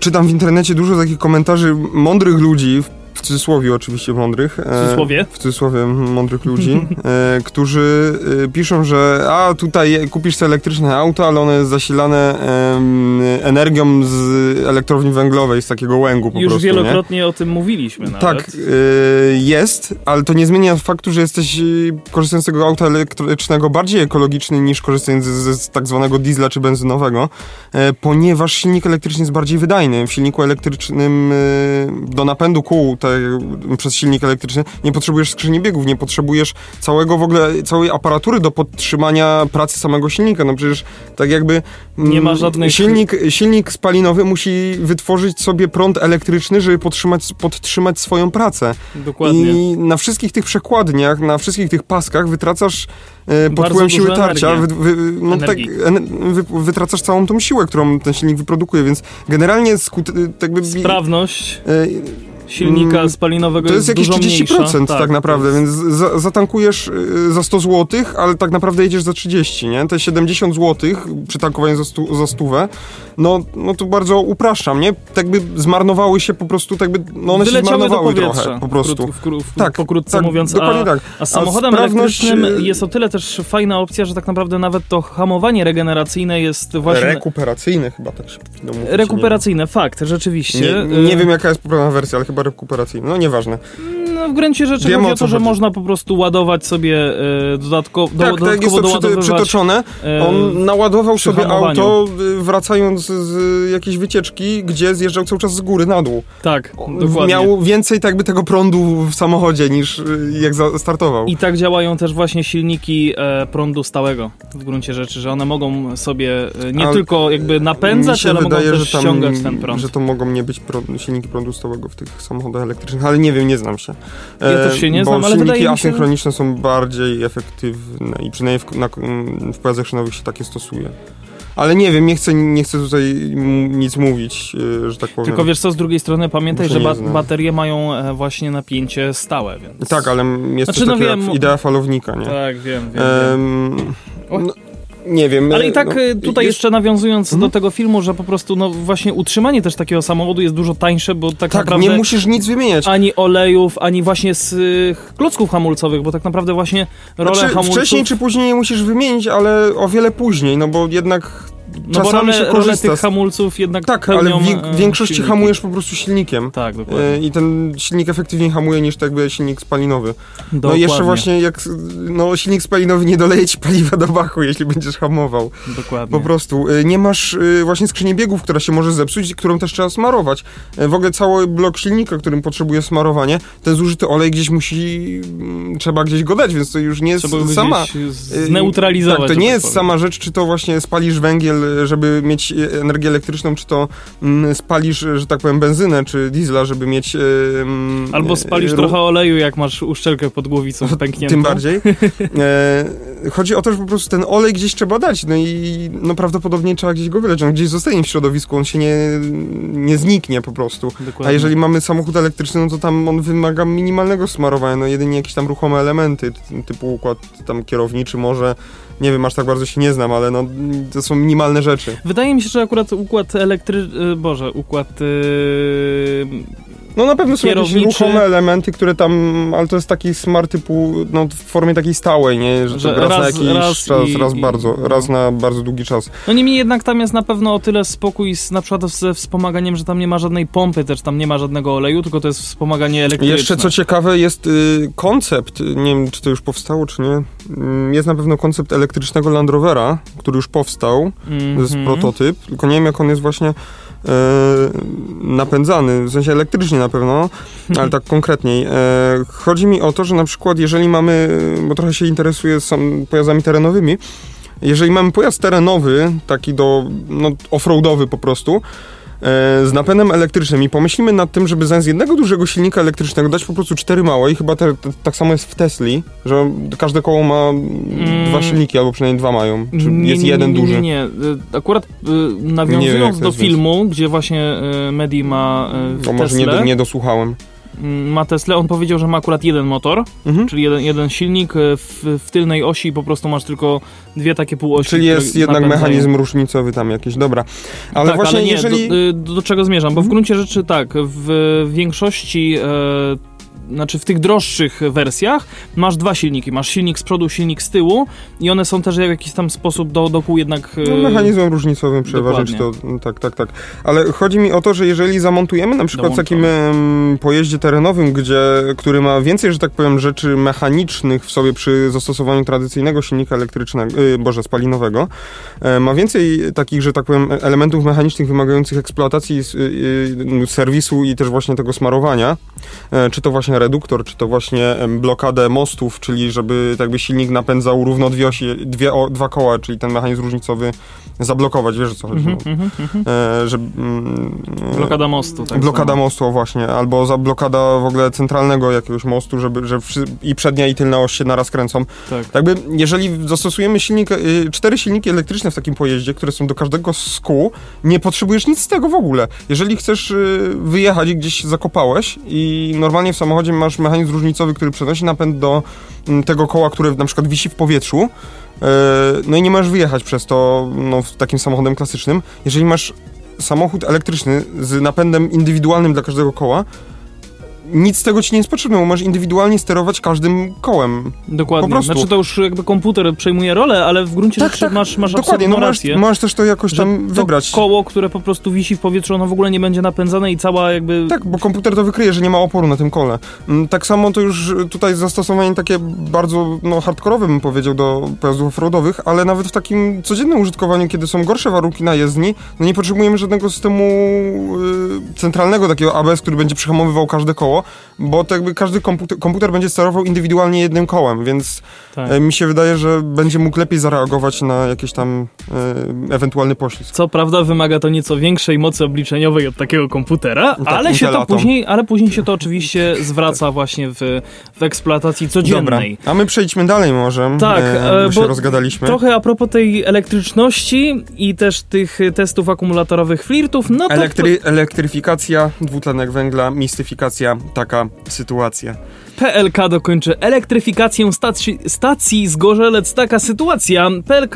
czytam w internecie dużo takich komentarzy mądrych ludzi, w cudzysłowie oczywiście mądrych. W cudzysłowie? W cudzysłowie mądrych ludzi, e, którzy e, piszą, że a tutaj kupisz sobie elektryczne auto, ale one jest zasilane e, energią z elektrowni węglowej, z takiego łęgu po Już prostu. wielokrotnie nie? o tym mówiliśmy nawet. Tak, jest, ale to nie zmienia faktu, że jesteś korzystając z tego auta elektrycznego bardziej ekologiczny niż korzystając z, z tak zwanego diesla czy benzynowego, ponieważ silnik elektryczny jest bardziej wydajny. W silniku elektrycznym do napędu kół te, przez silnik elektryczny nie potrzebujesz skrzyni biegów, nie potrzebujesz całego w ogóle, całej aparatury do podtrzymania pracy samego silnika. No przecież tak jakby... Nie ma żadnej... Silnik, silnik spalinowy musi wytworzyć sobie prąd elektryczny, żeby podtrzymać, podtrzymać swoją pracę. Dokładnie. I na wszystkich tych przekładniach, na wszystkich tych paskach wytracasz e, pod wpływem siły tarcia, wy, wy, no tak, wy, wytracasz całą tą siłę, którą ten silnik wyprodukuje, więc generalnie skut, tak jakby, sprawność silnika mm, spalinowego to jest, jest jakieś 30% tak, tak, naprawdę, jest... więc za, zatankujesz y, za 100 zł, ale tak naprawdę jedziesz za 30, nie? Te 70 zł przy tankowaniu za, stu, za stówę, no, no to bardzo upraszczam, nie? Tak by zmarnowały się po prostu, tak by, no one Wyleciały się zmarnowały trochę, po prostu. W, w, w, tak, pokrótce tak, mówiąc, dokładnie a, tak. a samochodem a sprawność... elektrycznym jest o tyle też fajna opcja, że tak naprawdę nawet to hamowanie regeneracyjne jest właśnie... Rekuperacyjne chyba tak się mówić, Rekuperacyjne, fakt, rzeczywiście. Nie, nie wiem jaka jest poprawna wersja, ale chyba rekuperacyjna. No nieważne. No, w gruncie rzeczy Wiem, chodzi o to, że chodzi. można po prostu ładować sobie e, dodatko, do, tak, tak, dodatkowo jest to przyty, przytoczone. On naładował przy sobie hamowaniu. auto, y, wracając z jakiejś wycieczki, gdzie zjeżdżał cały czas z góry na dół. Tak, dokładnie. Miał więcej tak by tego prądu w samochodzie niż y, jak startował. I tak działają też właśnie silniki e, prądu stałego w gruncie rzeczy, że one mogą sobie e, nie Ale tylko jakby napędzać, ale wydaje, mogą też tam, ściągać ten prąd. że to mogą nie być prąd, silniki prądu stałego w tych samochodach elektrycznych, ale nie wiem, nie znam się. E, Ja też się nie bo znam, ale silniki wydaje mi się- asynchroniczne są bardziej efektywne i przynajmniej w, na, w pojazdach szynowych się takie stosuje. Ale nie wiem, nie chcę, nie chcę tutaj nic mówić, e, że tak powiem. Tylko wiesz co, z drugiej strony pamiętaj, Muszę że ba- baterie mają e, właśnie napięcie stałe, więc... Tak, ale jest Znaczy, no wiem, jak idea falownika, nie? Tak, wiem, wiem. wiem. No, nie wiem. Ale e, i tak no, e, tutaj jest- jeszcze nawiązując Mhm. do tego filmu, że po prostu no właśnie utrzymanie też takiego samochodu jest dużo tańsze, bo tak, Tak, naprawdę nie musisz nic wymieniać. ani olejów, ani właśnie z y, klocków hamulcowych, bo tak naprawdę właśnie rolę Znaczy, hamulców... wcześniej czy później nie musisz wymienić, ale o wiele później, no bo jednak no czasami rolę, się korzysta tych hamulców jednak Tak, ale w e, w większości silniki. hamujesz po prostu silnikiem. Tak, dokładnie. E, I ten silnik efektywniej hamuje niż tak silnik spalinowy. No dokładnie. i jeszcze właśnie jak no, silnik spalinowy nie doleje ci paliwa do bachu, jeśli będziesz hamował. Dokładnie. Po prostu. E, Nie masz właśnie skrzyni biegów, która się może zepsuć i którą też trzeba smarować. W ogóle cały blok silnika, którym potrzebuje smarowanie, ten zużyty olej gdzieś musi, mm, trzeba gdzieś go dać, więc to już nie jest Trzeba sama... zneutralizować. Tak, to nie tak jest powiem. sama rzecz, czy to właśnie spalisz węgiel, żeby mieć e, energię elektryczną, czy to mm, spalisz, że tak powiem, benzynę, czy diesla, żeby mieć... e, mm, Albo spalisz trochę oleju, jak masz uszczelkę pod głowicą pękniętą. Tym bardziej. E, chodzi o to, że po prostu ten olej gdzieś trzeba dać, no i no prawdopodobnie trzeba gdzieś go wyleć. On gdzieś zostanie w środowisku, on się nie, nie zniknie po prostu. Dokładnie. A jeżeli mamy samochód elektryczny, no to tam on wymaga minimalnego smarowania, no jedynie jakieś tam ruchome elementy, ty- typu układ tam kierowniczy może, nie wiem, aż tak bardzo się nie znam, ale no to są minimalne rzeczy. Wydaje mi się, że akurat układ elektryczny, Boże, układ... Yy... No na pewno są jakieś ruchome elementy, które tam, ale to jest taki smart typu, no w formie takiej stałej, nie? Że, Że to raz, na raz- jakiś raz czas, i- raz i- bardzo, no. raz na bardzo długi czas. No niemniej jednak tam jest na pewno o tyle spokój z, na przykład ze wspomaganiem, że tam nie ma żadnej pompy, też tam nie ma żadnego oleju, tylko to jest wspomaganie elektryczne. Jeszcze co ciekawe jest y, koncept, y, nie wiem czy to już powstało czy nie, Mm, jest na pewno koncept elektrycznego Land Rovera, który już powstał, to jest Mhm. prototyp, tylko nie wiem jak on jest właśnie e, napędzany, w sensie elektrycznie na pewno, ale tak konkretniej. E, chodzi mi o to, że na przykład jeżeli mamy, bo trochę się interesuję sam pojazdami terenowymi, jeżeli mamy pojazd terenowy, taki do, no offroadowy po prostu, z napędem elektrycznym i pomyślimy nad tym, żeby zamiast jednego dużego silnika elektrycznego dać po prostu cztery małe i chyba te, te, tak samo jest w Tesli, że każde koło ma dwa silniki, albo przynajmniej dwa mają. Czy Nie, jest nie, jeden nie, duży? Nie, nie. Y, Akurat wiem, nawiązując to do filmu, gdzie właśnie Medi ma y, To może Teslę, nie, nie dosłuchałem. Ma Tesla, on powiedział, że ma akurat jeden motor, Mhm. czyli jeden, jeden silnik. e, W, w tylnej osi po prostu masz tylko dwie takie półosi. Czyli jest jednak napędzają. mechanizm różnicowy tam jakiś, dobra. Ale tak, właśnie ale nie, jeżeli... do, y, do, do czego zmierzam? Bo w Mhm. gruncie rzeczy tak, w większości, e, znaczy w tych droższych wersjach masz dwa silniki. Masz silnik z przodu, silnik z tyłu i one są też w jakiś tam sposób do, do kół jednak... e, No, mechanizmem różnicowym przeważnie, czy to, no, tak, tak, tak. Ale chodzi mi o to, że jeżeli zamontujemy na przykład w Dołączamy. takim em, pojeździe terenowym, gdzie, który ma więcej, że tak powiem, rzeczy mechanicznych w sobie przy zastosowaniu tradycyjnego silnika elektrycznego, y, boże, spalinowego, e, ma więcej takich, że tak powiem, elementów mechanicznych wymagających eksploatacji, s- y, y, serwisu i też właśnie tego smarowania, e, czy to właśnie reduktor, czy to właśnie blokadę mostów, czyli żeby jakby silnik napędzał równo dwie osi, dwie, o, dwa koła, czyli ten mechanizm różnicowy zablokować, wiesz o co chodzi. Mhm, mhm, mhm. E, że, mm, Blokada mostu. Tak blokada samo. mostu, właśnie, albo za blokada w ogóle centralnego jakiegoś mostu, żeby, że i przednia i tylna oś się naraz kręcą. Tak. Tak by, jeżeli zastosujemy silnik, y, cztery silniki elektryczne w takim pojeździe, które są do każdego z kół, nie potrzebujesz nic z tego w ogóle. Jeżeli chcesz y, wyjechać i gdzieś zakopałeś i normalnie w samochodzie masz mechanizm różnicowy, który przenosi napęd do mm, tego koła, które na przykład wisi w powietrzu, no i nie możesz wyjechać przez to no, takim samochodem klasycznym. Jeżeli masz samochód elektryczny z napędem indywidualnym dla każdego koła, nic z tego ci nie jest potrzebne, bo możesz indywidualnie sterować każdym kołem. Dokładnie. Po prostu. Znaczy to już jakby komputer przejmuje rolę, ale w gruncie rzeczy masz, masz Dokładnie, no masz, rację. możesz też to jakoś tam to wybrać. koło, które po prostu wisi w powietrzu, ono w ogóle nie będzie napędzane i cała jakby... Tak, bo komputer to wykryje, że nie ma oporu na tym kole. Mm, Tak samo to już tutaj zastosowanie takie bardzo no, hardkorowe bym powiedział do pojazdów offroadowych, ale nawet w takim codziennym użytkowaniu, kiedy są gorsze warunki na jezdni, no nie potrzebujemy żadnego systemu y, centralnego takiego ABS, który będzie przyhamowywał każde koło, bo to jakby każdy komputer, komputer będzie sterował indywidualnie jednym kołem, więc Tak. e, mi się wydaje, że będzie mógł lepiej zareagować na jakiś tam e, ewentualny poślizg. Co prawda wymaga to nieco większej mocy obliczeniowej od takiego komputera, Tak, ale się to później, ale później się to oczywiście zwraca właśnie w, w eksploatacji codziennej. Dobra, a my przejdźmy dalej może, Tak, e, e, bo się bo rozgadaliśmy. Trochę a propos tej elektryczności i też tych testów akumulatorowych flirtów, no to... Elektry, elektryfikacja, dwutlenek węgla, mistyfikacja, taka sytuacja. PLK dokończy elektryfikację stacji, stacji Zgorzelec. Taka sytuacja. PLK,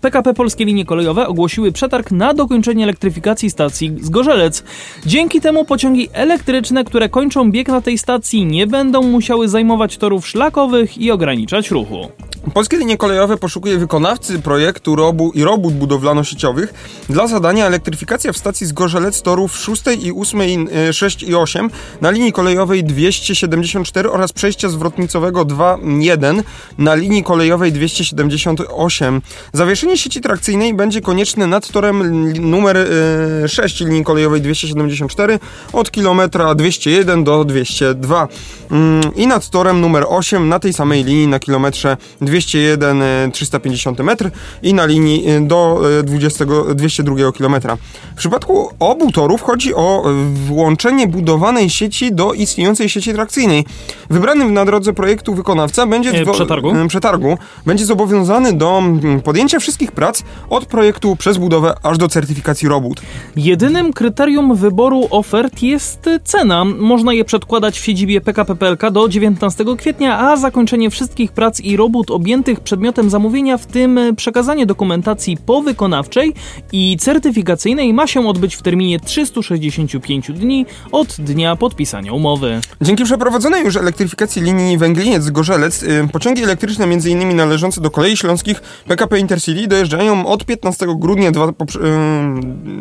PKP Polskie Linie Kolejowe ogłosiły przetarg na dokończenie elektryfikacji stacji Zgorzelec. Dzięki temu pociągi elektryczne, które kończą bieg na tej stacji, nie będą musiały zajmować torów szlakowych i ograniczać ruchu. Polskie linie kolejowe poszukuje wykonawcy projektu robu i robót budowlano-sieciowych dla zadania elektryfikacja w stacji Zgorzelec torów 6 i 8, e, 6 i 8 na linii kolejowej 274 oraz przejścia zwrotnicowego 2.1 na linii kolejowej 278. Zawieszenie sieci trakcyjnej będzie konieczne nad torem numer e, 6 linii kolejowej 274 od kilometra 201 do 202 mm, i nad torem numer 8 na tej samej linii na kilometrze 201 e, 350 metr i na linii e, do e, 20, 202 kilometra. W przypadku obu torów chodzi o włączenie budowanej sieci do istniejącej sieci trakcyjnej. Wybranym na drodze projektu wykonawca będzie E, przetargu? e, przetargu będzie zobowiązany do mm, podjęcia wszystkich prac od projektu przez budowę aż do certyfikacji robót. Jedynym kryterium wyboru ofert jest cena. Można je przedkładać w siedzibie PKP PLK do 19 kwietnia, a zakończenie wszystkich prac i robót objętych przedmiotem zamówienia, w tym przekazanie dokumentacji powykonawczej i certyfikacyjnej ma się odbyć w terminie 365 dni od dnia podpisania umowy. Dzięki przeprowadzonej już elektryfikacji linii Węgliniec-Gorzelec y, pociągi elektryczne m.in. należące do kolei śląskich PKP Intercity dojeżdżają od 15 grudnia dwa, poprze-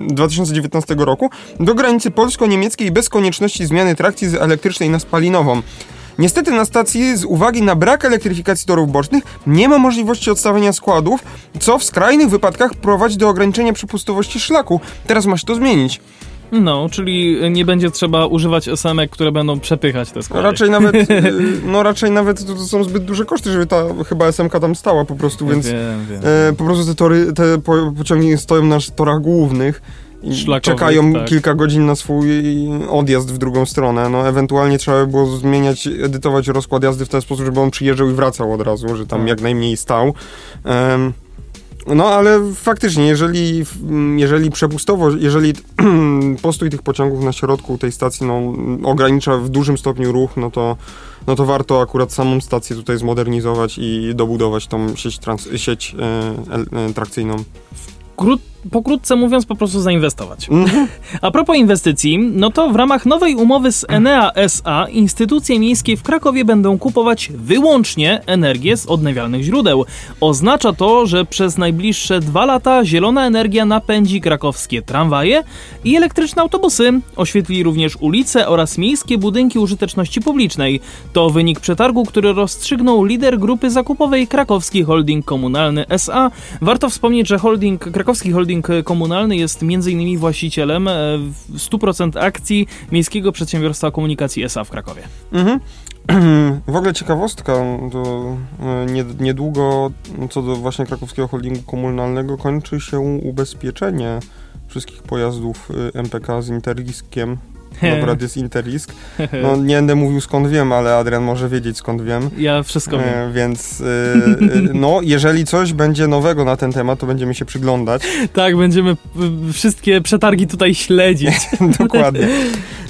y, 2019 roku do granicy polsko-niemieckiej bez konieczności zmiany trakcji z elektrycznej na spalinową. Niestety na stacji z uwagi na brak elektryfikacji torów bocznych nie ma możliwości odstawienia składów, co w skrajnych wypadkach prowadzi do ograniczenia przepustowości szlaku. Teraz ma się to zmienić. No, czyli nie będzie trzeba używać SMek, które będą przepychać te składy. raczej nawet, no raczej nawet to, to są zbyt duże koszty, żeby ta chyba SMK tam stała po prostu, więc Wiem, wiem. e, po prostu te tory, te po, pociągi stoją na torach głównych i czekają tak. kilka godzin na swój odjazd w drugą stronę. No ewentualnie trzeba by było zmieniać, edytować rozkład jazdy w ten sposób, żeby on przyjeżdżał i wracał od razu, że tam Tak. jak najmniej stał. Em, No ale faktycznie, jeżeli, jeżeli przepustowo, jeżeli postój tych pociągów na środku tej stacji no, ogranicza w dużym stopniu ruch, no to, no to warto akurat samą stację tutaj zmodernizować i dobudować tą sieć, trans, sieć e, e, trakcyjną. Krót, pokrótce mówiąc, po prostu zainwestować. A propos inwestycji, no to w ramach nowej umowy z Enea SA instytucje miejskie w Krakowie będą kupować wyłącznie energię z odnawialnych źródeł. Oznacza to, że przez najbliższe dwa lata zielona energia napędzi krakowskie tramwaje i elektryczne autobusy. Oświetli również ulice oraz miejskie budynki użyteczności publicznej. To wynik przetargu, który rozstrzygnął lider grupy zakupowej Krakowski Holding Komunalny SA. Warto wspomnieć, że holding, krakowski holding holding komunalny jest m.in. właścicielem 100% e, akcji Miejskiego Przedsiębiorstwa Komunikacji SA w Krakowie. Mhm. W ogóle ciekawostka, to e, niedługo co do właśnie krakowskiego holdingu komunalnego kończy się ubezpieczenie wszystkich pojazdów y, MPK z Interriskiem Dobra, jest Interisk. No nie będę mówił skąd wiem, ale Adrian może wiedzieć skąd wiem. Ja wszystko wiem. E, więc e, e, no, jeżeli coś będzie nowego na ten temat, to będziemy się przyglądać. Tak, będziemy wszystkie przetargi tutaj śledzić. Dokładnie.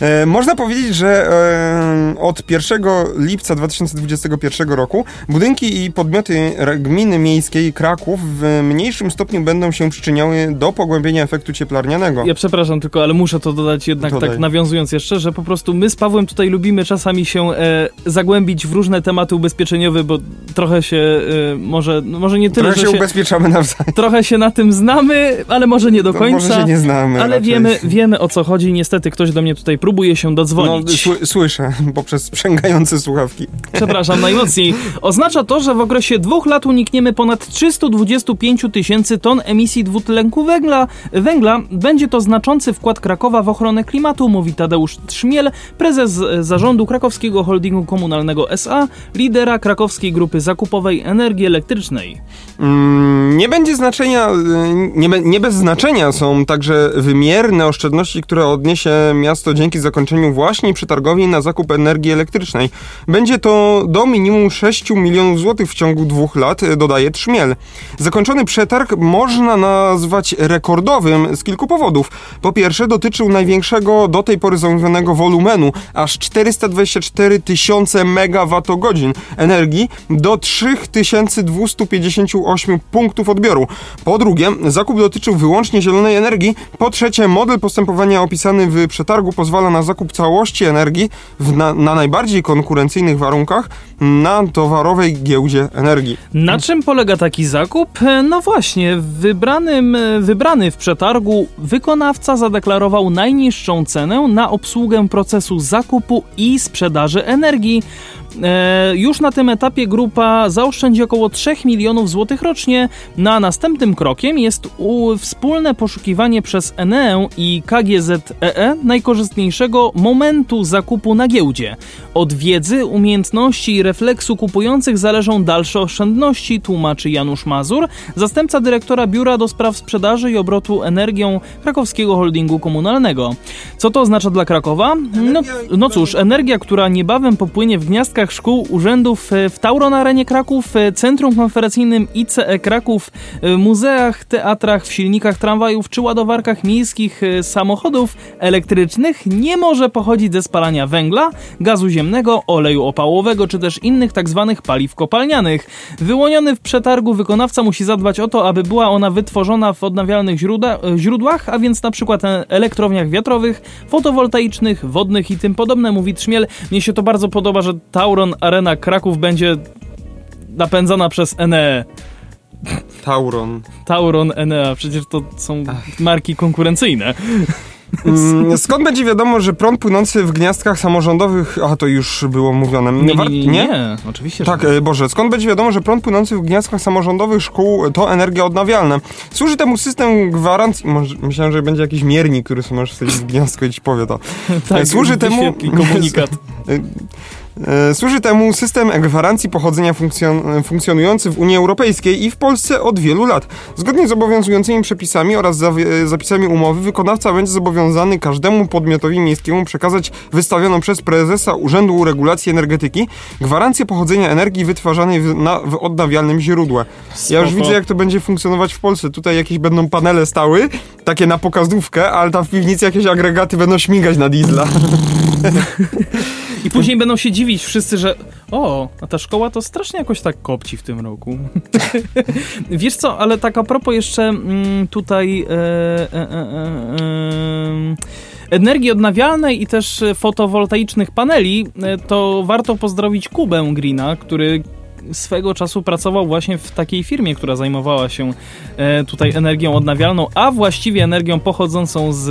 E, można powiedzieć, że e, od 1 lipca 2021 roku budynki i podmioty gminy miejskiej Kraków w mniejszym stopniu będą się przyczyniały do pogłębienia efektu cieplarnianego. Ja przepraszam tylko, ale muszę to dodać jednak Dodaj. tak nawiązując nawiązując jeszcze, że po prostu my z Pawłem tutaj lubimy czasami się e, zagłębić w różne tematy ubezpieczeniowe, bo trochę się e, może, no może nie tyle, trochę że się ubezpieczamy nawzajem. Trochę się na tym znamy, ale może nie do końca. może się nie znamy. Ale wiemy, wiemy o co chodzi. Niestety ktoś do mnie tutaj próbuje się dodzwonić. No, słyszę, poprzez sprzęgające słuchawki. Przepraszam najmocniej. Oznacza to, że w okresie dwóch lat unikniemy ponad 325 tysięcy ton emisji dwutlenku węgla. węgla. Będzie to znaczący wkład Krakowa w ochronę klimatu, mówi Tadeusz Trzmiel, prezes zarządu krakowskiego holdingu komunalnego SA, lidera krakowskiej grupy zakupowej energii elektrycznej. Mm, nie będzie znaczenia, y, nie, nie bez znaczenia są także wymierne oszczędności, które odniesie miasto dzięki zakończeniu właśnie przetargowi na zakup energii elektrycznej. Będzie to do minimum 6 milionów złotych w ciągu dwóch lat, dodaje Trzmiel. Zakończony przetarg można nazwać rekordowym z kilku powodów. Po pierwsze, dotyczył największego do tej pory zamówionego wolumenu aż 424 tysiące megawattogodzin energii do 3258 punktów odbioru. Po drugie, zakup dotyczył wyłącznie zielonej energii. Po trzecie, model postępowania opisany w przetargu pozwala na zakup całości energii na, na najbardziej konkurencyjnych warunkach na towarowej giełdzie energii. Na czym polega taki zakup? No właśnie, wybranym, wybrany w przetargu wykonawca zadeklarował najniższą cenę na obsługę procesu zakupu i sprzedaży energii. E, już na tym etapie grupa zaoszczędzi około 3 milionów złotych rocznie. Na następnym krokiem jest wspólne poszukiwanie przez Enea i KGZEE e najkorzystniejszego momentu zakupu na giełdzie. Od wiedzy, umiejętności i refleksu kupujących zależą dalsze oszczędności, tłumaczy Janusz Mazur, zastępca dyrektora Biura do Spraw Sprzedaży i Obrotu Energią Krakowskiego Holdingu Komunalnego. Co to oznacza dla Krakowa? No, no cóż, energia, która niebawem popłynie w gniazdkach szkół, urzędów e, w Tauron Arenie Kraków, e, Centrum Konferencyjnym ICE Kraków, e, muzeach, teatrach, w silnikach tramwajów czy ładowarkach miejskich samochodów elektrycznych nie może pochodzić ze spalania węgla, gazu ziemnego, oleju opałowego czy też innych tzw. Tak paliw kopalnianych. Wyłoniony w przetargu wykonawca musi zadbać o to, aby była ona wytworzona w odnawialnych źródłach, a więc na przykład elektrowniach wiatrowych, fotowoltaicznych, wodnych i tym podobne, mówi Trzmiel. Mnie się to bardzo podoba, że Tauron Arena Kraków będzie napędzana przez Enea. Tauron. Tauron, Enea, przecież to są Ach. marki konkurencyjne. Mm, skąd będzie wiadomo, że prąd płynący w gniazdkach samorządowych, a to już było mówione. Nie, nie, nie, nie? nie oczywiście. Tak, że... Boże, skąd będzie wiadomo, że prąd płynący w gniazdkach samorządowych szkół to energia odnawialna? Służy temu system gwarancji, myślałem, że będzie jakiś miernik, który sobie możesz wsadzić w gniazdko i ci powie to. tak, Służy temu... komunikat. E, Służy temu system gwarancji pochodzenia funkcjon funkcjonujący w Unii Europejskiej i w Polsce od wielu lat. Zgodnie z obowiązującymi przepisami oraz zapisami umowy, wykonawca będzie zobowiązany każdemu podmiotowi miejskiemu przekazać wystawioną przez prezesa Urzędu Regulacji Energetyki gwarancję pochodzenia energii wytwarzanej w, na, w odnawialnym źródle. Ja już widzę, jak to będzie funkcjonować w Polsce. Tutaj jakieś będą panele stały, takie na pokazówkę, ale tam w piwnicy jakieś agregaty będą śmigać na diesla. I później będą się dziwić wszyscy, że o, a ta szkoła to strasznie jakoś tak kopci w tym roku. Wiesz co, ale tak a propos jeszcze mm, tutaj e, e, e, e, energii odnawialnej i też fotowoltaicznych paneli, e, to warto pozdrowić Kubę Greena, który swego czasu pracował właśnie w takiej firmie, która zajmowała się e, tutaj energią odnawialną, a właściwie energią pochodzącą z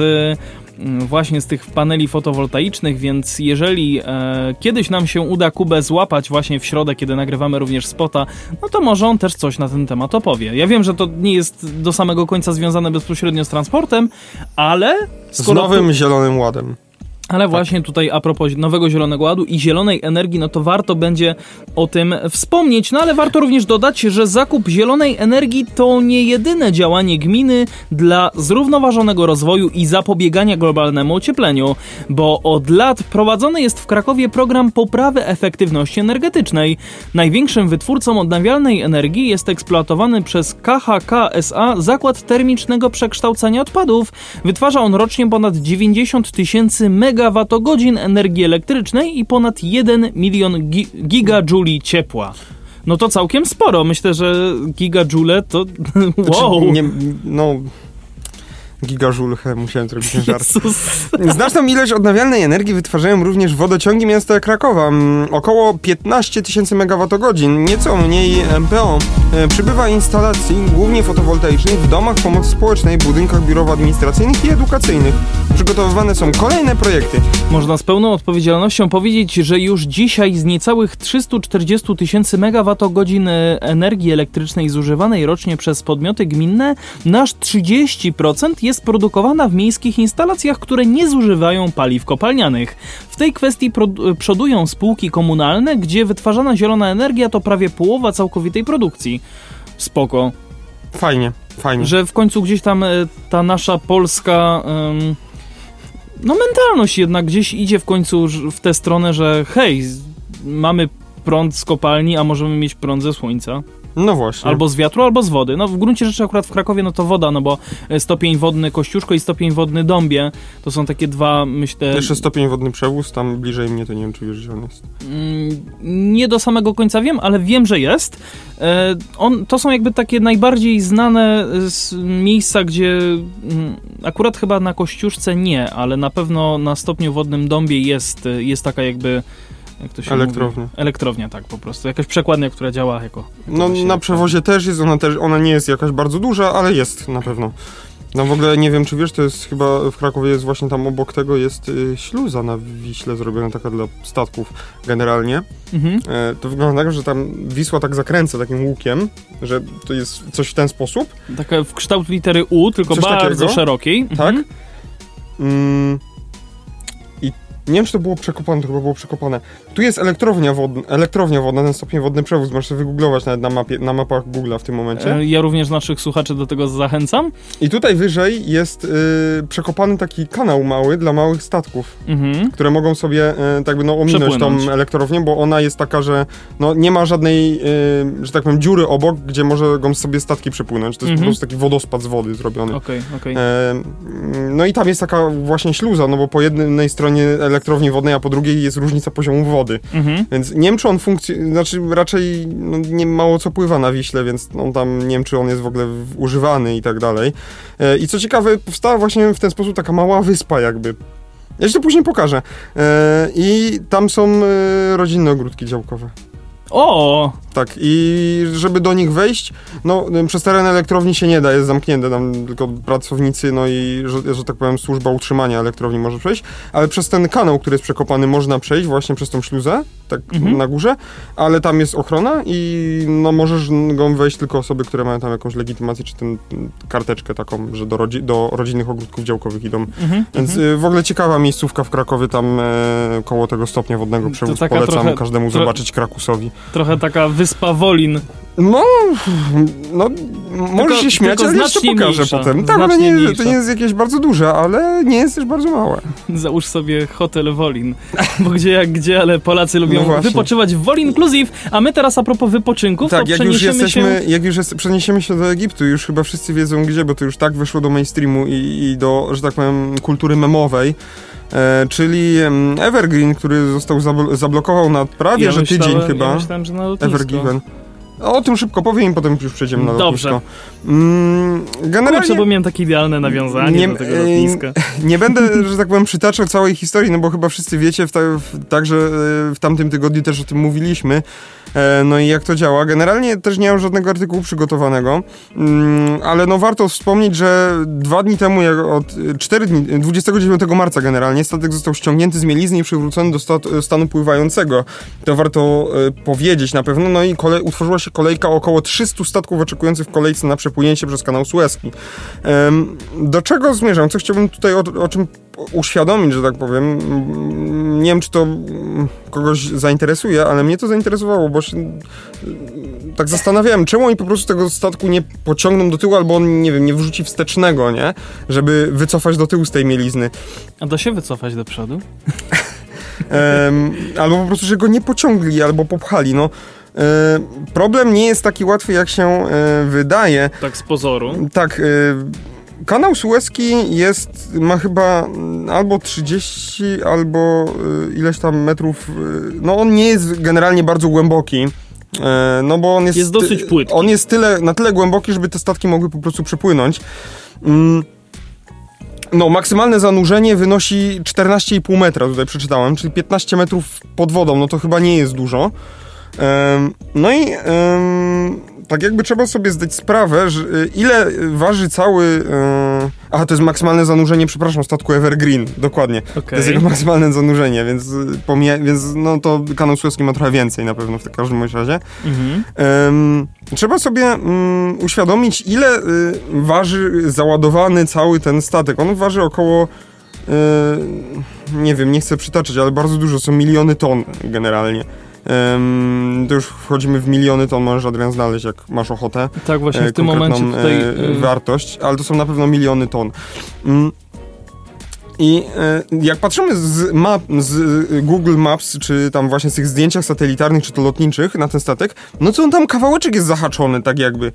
właśnie z tych paneli fotowoltaicznych, więc jeżeli e, kiedyś nam się uda Kubę złapać właśnie w środę, kiedy nagrywamy również spota, no to może on też coś na ten temat opowie. Ja wiem, że to nie jest do samego końca związane bezpośrednio z transportem, ale Z nowym Zielonym Ładem. Ale właśnie tutaj a propos nowego Zielonego Ładu i zielonej energii, no to warto będzie o tym wspomnieć. No ale warto również dodać, że zakup zielonej energii to nie jedyne działanie gminy dla zrównoważonego rozwoju i zapobiegania globalnemu ociepleniu, bo od lat prowadzony jest w Krakowie program poprawy efektywności energetycznej. Największym wytwórcą odnawialnej energii jest eksploatowany przez KHK SA Zakład Termicznego Przekształcania Odpadów. Wytwarza on rocznie ponad 90 tysięcy megawattogodzin energii elektrycznej i ponad 1 milion gi- gigajuli ciepła. No to całkiem sporo. Myślę, że gigajoule to wow. Znaczy, nie, no... Gigażul, musiałem zrobić ten żart. Jezus. Znaczną ilość odnawialnej energii wytwarzają również wodociągi miasta Krakowa. Mm, Około 15 tysięcy megawattogodzin, nieco mniej MPO. E, Przybywa instalacji, głównie fotowoltaicznych, w domach pomocy społecznej, budynkach biurowo-administracyjnych i edukacyjnych. Przygotowywane są kolejne projekty. Można z pełną odpowiedzialnością powiedzieć, że już dzisiaj z niecałych 340 tysięcy megawattogodzin e, energii elektrycznej zużywanej rocznie przez podmioty gminne, nasz 30% jest produkowana w miejskich instalacjach, które nie zużywają paliw kopalnianych. W tej kwestii przodują spółki komunalne, gdzie wytwarzana zielona energia to prawie połowa całkowitej produkcji. Spoko. Fajnie, fajnie. Że w końcu gdzieś tam e, ta nasza polska. em, no, mentalność jednak gdzieś idzie w końcu w tę stronę, że hej, mamy prąd z kopalni, a możemy mieć prąd ze słońca. No właśnie. Albo z wiatru, albo z wody. No w gruncie rzeczy akurat w Krakowie no to woda, no bo e, stopień wodny Kościuszko i stopień wodny Dąbie to są takie dwa, myślę... Jeszcze stopień wodny przewóz, tam bliżej mnie to nie wiem, czy wiesz, gdzie on jest. Mm, Nie do samego końca wiem, ale wiem, że jest. E, On, to są jakby takie najbardziej znane e, miejsca, gdzie mm, akurat chyba na Kościuszce nie, ale na pewno na stopniu wodnym Dąbie jest, jest taka jakby jak to się Elektrownia. Mówi? Elektrownia, tak po prostu. Jakaś przekładnia, która działa jako... jako No na elektrownia. przewozie też jest, ona też, ona nie jest jakaś bardzo duża, ale jest na pewno. No w ogóle nie wiem, czy wiesz, to jest chyba w Krakowie jest właśnie tam obok tego jest y, śluza na Wiśle zrobiona taka dla statków generalnie. Mhm. E, to wygląda tak, że tam Wisła tak zakręca takim łukiem, że to jest coś w ten sposób, Taka w kształt litery U, tylko Coś bardzo takiego? szerokiej. tak? Mhm. Mm, I nie wiem, czy to było przekopane, to chyba było przekopane. Tu jest elektrownia wodna, elektrownia wodna, ten stopień wodny przewóz, możesz wygooglować nawet na, mapie, na mapach Google'a w tym momencie. E, Ja również naszych słuchaczy do tego zachęcam. I tutaj wyżej jest y, przekopany taki kanał mały dla małych statków, Mhm. które mogą sobie y, tak by no, ominąć Przepłynąć. tą elektrownię, bo ona jest taka, że no, nie ma żadnej, y, że tak powiem, dziury obok, gdzie mogą sobie statki przepłynąć. To jest Mhm. po prostu taki wodospad z wody zrobiony. Okej, okej. E, no i tam jest taka właśnie śluza, no bo po jednej stronie elektrowni wodnej, a po drugiej jest różnica poziomu wody. Mhm. Więc nie wiem, czy on funkcjonuje, znaczy raczej no, nie mało co pływa na Wiśle, więc on tam nie wiem, czy on jest w ogóle używany i tak dalej. E, I co ciekawe, powstała właśnie w ten sposób taka mała wyspa jakby. Ja ci to później pokażę. E, I tam są e, rodzinne ogródki działkowe. O, tak. I żeby do nich wejść, no przez teren elektrowni się nie da, jest zamknięte, tam tylko pracownicy, no i, że, że tak powiem, służba utrzymania elektrowni może przejść, ale przez ten kanał, który jest przekopany, można przejść właśnie przez tą śluzę, tak Mhm. na górze, ale tam jest ochrona i no możesz go wejść tylko osoby, które mają tam jakąś legitymację, czy ten karteczkę taką, że do, rodzi do rodzinnych ogródków działkowych idą. Mhm, Więc mhm. y, w ogóle ciekawa miejscówka w Krakowie, tam e, koło tego stopnia wodnego przewóz. Polecam trochę- każdemu zobaczyć Krakusowi. Trochę taka wyspa Wolin. No, no możesz się śmiać, ale jeszcze znacznie pokażę mniejsza, potem. Tak, ale nie, to nie jest jakieś bardzo duże, ale nie jest też bardzo małe. Załóż sobie hotel Wolin. Bo gdzie jak gdzie, ale Polacy lubią No wypoczywać w Wolin Inclusive. A my teraz a propos wypoczynków, Tak, to jak już jesteśmy, się... jak już jest, przeniesiemy się do Egiptu, już chyba wszyscy wiedzą gdzie, bo to już tak wyszło do mainstreamu i, i do, że tak powiem, kultury memowej. E, czyli Evergreen, który został zabl- zablokował na prawie, ja że tydzień myślałem, chyba. Ja myślałem, że na lotnisko. Evergiven. O tym szybko powiem i potem już przejdziemy na Dobrze. lotnisko. Mm, generalnie Kurczę, bo miałem takie idealne nawiązanie Nie- do tego lotniska. nie będę, że tak powiem, przytaczał całej historii, no bo chyba wszyscy wiecie, w ta, w, także e, w tamtym tygodniu też o tym mówiliśmy. E, No i jak to działa? Generalnie też nie mam żadnego artykułu przygotowanego, mm, ale no warto wspomnieć, że dwa dni temu, jak od cztery dni, 29 marca generalnie, statek został ściągnięty z mielizny i przywrócony do stanu pływającego. To warto e, powiedzieć na pewno. No i kole, utworzyła się kolejka około 300 statków oczekujących w kolejce na przepłynięcie przez kanał Suezki. Do czego zmierzam? Co chciałbym tutaj o, o czym uświadomić, że tak powiem. Nie wiem, czy to mm, kogoś zainteresuje, ale mnie to zainteresowało, bo się mm, tak zastanawiałem, czemu oni po prostu tego statku nie pociągną do tyłu, albo on, nie wiem, nie wrzuci wstecznego, nie? Żeby wycofać do tyłu z tej mielizny. A da się wycofać do przodu? Em, albo po prostu, że go nie pociągli, albo popchali, no. E, problem nie jest taki łatwy, jak się e, wydaje. Tak z pozoru. Tak, y, kanał Suezki jest, ma chyba albo 30, albo ileś tam metrów, no on nie jest generalnie bardzo głęboki. e, No bo on jest, Jest dosyć płytki. On jest tyle, na tyle głęboki, żeby te statki mogły po prostu przepłynąć. Mm, No, maksymalne zanurzenie wynosi 14,5 metra, tutaj przeczytałem, czyli 15 metrów pod wodą, no to chyba nie jest dużo. No i tak jakby trzeba sobie zdać sprawę, że y, ile waży cały... e, Aha, to jest maksymalne zanurzenie, przepraszam, statku Evergreen, dokładnie. To Okej. jest jego maksymalne zanurzenie, więc, y, pomija, więc no to kanał Suezki ma trochę więcej na pewno w każdym razie. Mhm. Em, trzeba sobie mm, uświadomić, ile y, waży załadowany cały ten statek. On waży około, y, nie wiem, nie chcę przytaczać, ale bardzo dużo, są miliony ton generalnie. To już wchodzimy w miliony ton, możesz Adrian znaleźć, jak masz ochotę. Tak właśnie e, w tym momencie konkretną, tutaj... e, wartość, ale to są na pewno miliony ton. Mm. I e, jak patrzymy z map, z e, Google Maps, czy tam właśnie z tych zdjęciach satelitarnych, czy to lotniczych na ten statek, no to on tam kawałeczek jest zahaczony, tak jakby.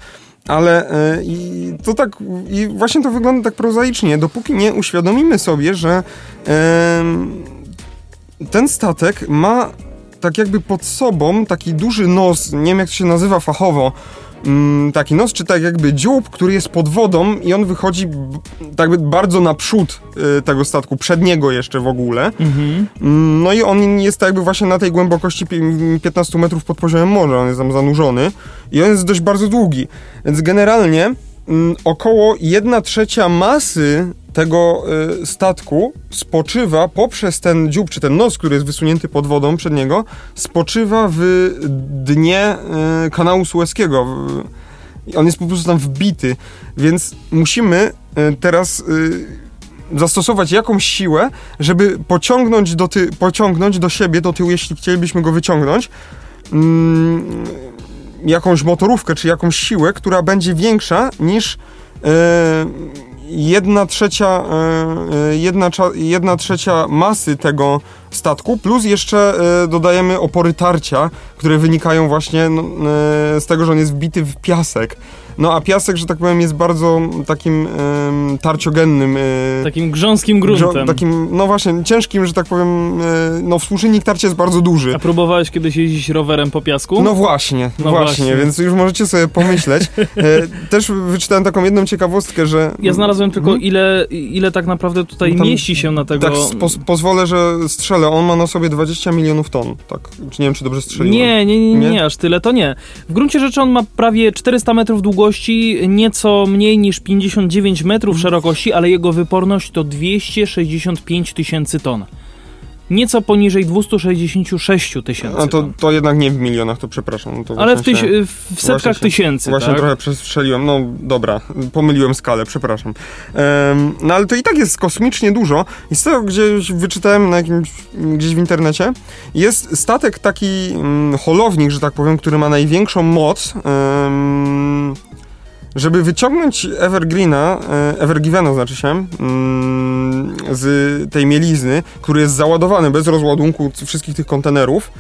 Ale e, i to tak, i właśnie to wygląda tak prozaicznie, dopóki nie uświadomimy sobie, że ten statek ma tak jakby pod sobą taki duży nos, nie wiem jak to się nazywa fachowo, mm, taki nos, czy tak jakby dziób, który jest pod wodą i on wychodzi tak jakby bardzo naprzód y, tego statku, przed niego jeszcze w ogóle. Mhm. Mm, No i on jest tak jakby właśnie na tej głębokości pi- 15 metrów pod poziomem morza, on jest tam zanurzony i on jest dość bardzo długi. Więc generalnie mm, około 1 trzecia masy tego y, statku spoczywa poprzez ten dziób, czy ten nos, który jest wysunięty pod wodą przed niego, spoczywa w dnie y, kanału Suezkiego. W- i On jest po prostu tam wbity, więc musimy y, teraz y, zastosować jakąś siłę, żeby pociągnąć do, ty, pociągnąć do siebie, do tyłu, jeśli chcielibyśmy go wyciągnąć, mm, jakąś motorówkę, czy jakąś siłę, która będzie większa niż e, jedna trzecia, e, e, jedna, jedna trzecia masy tego statku, plus jeszcze e, dodajemy opory tarcia, które wynikają właśnie no, z tego, że on jest wbity w piasek. No a piasek, że tak powiem, jest bardzo takim um, tarciogennym. E, takim grząskim gruntem. takim, no właśnie, ciężkim, że tak powiem, e, no współczynnik tarcia jest bardzo duży. A próbowałeś kiedyś jeździć rowerem po piasku? No właśnie, no właśnie, właśnie, więc już możecie sobie pomyśleć. E, też wyczytałem taką jedną ciekawostkę, że... Ja znalazłem tylko hmm? ile, ile tak naprawdę tutaj Tam, mieści się na tego... Tak, po, pozwolę, że strzelę. On ma na sobie 20 milionów ton, tak? Czy nie wiem, czy dobrze strzeliłem? Nie, nie, nie, nie, nie, aż tyle to nie. W gruncie rzeczy on ma prawie 400 metrów długości, nieco mniej niż 59 metrów szerokości, ale jego wyporność to 265 tysięcy ton nieco poniżej 266 tysięcy. A to, to jednak nie w milionach, to przepraszam. To Ale w, tyś, w setkach się, tysięcy. Właśnie tak? trochę przestrzeliłem. No dobra, pomyliłem skalę, przepraszam. Um, no ale to i tak jest kosmicznie dużo. I z tego gdzieś wyczytałem na jakimś, gdzieś w internecie, jest statek taki um, holownik, że tak powiem, który ma największą moc. Um, żeby wyciągnąć Evergreena, e, Evergivena znaczy się, mm, z tej mielizny, który jest załadowany bez rozładunku wszystkich tych kontenerów,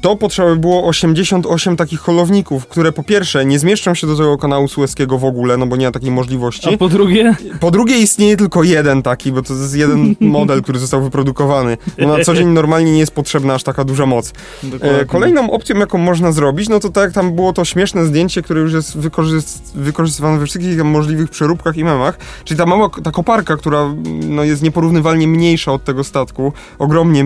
to potrzeba by było 88 takich holowników, które po pierwsze nie zmieszczą się do tego kanału Suezkiego w ogóle, no bo nie ma takiej możliwości. A po drugie? Po drugie istnieje tylko jeden taki, bo to jest jeden model, który został wyprodukowany. No na co dzień normalnie nie jest potrzebna aż taka duża moc. Dokładnie. Kolejną opcją, jaką można zrobić, no to tak jak tam było to śmieszne zdjęcie, które już jest wykorzystywane we wszystkich możliwych przeróbkach i memach, czyli ta mała, ta koparka, która no, jest nieporównywalnie mniejsza od tego statku, ogromnie,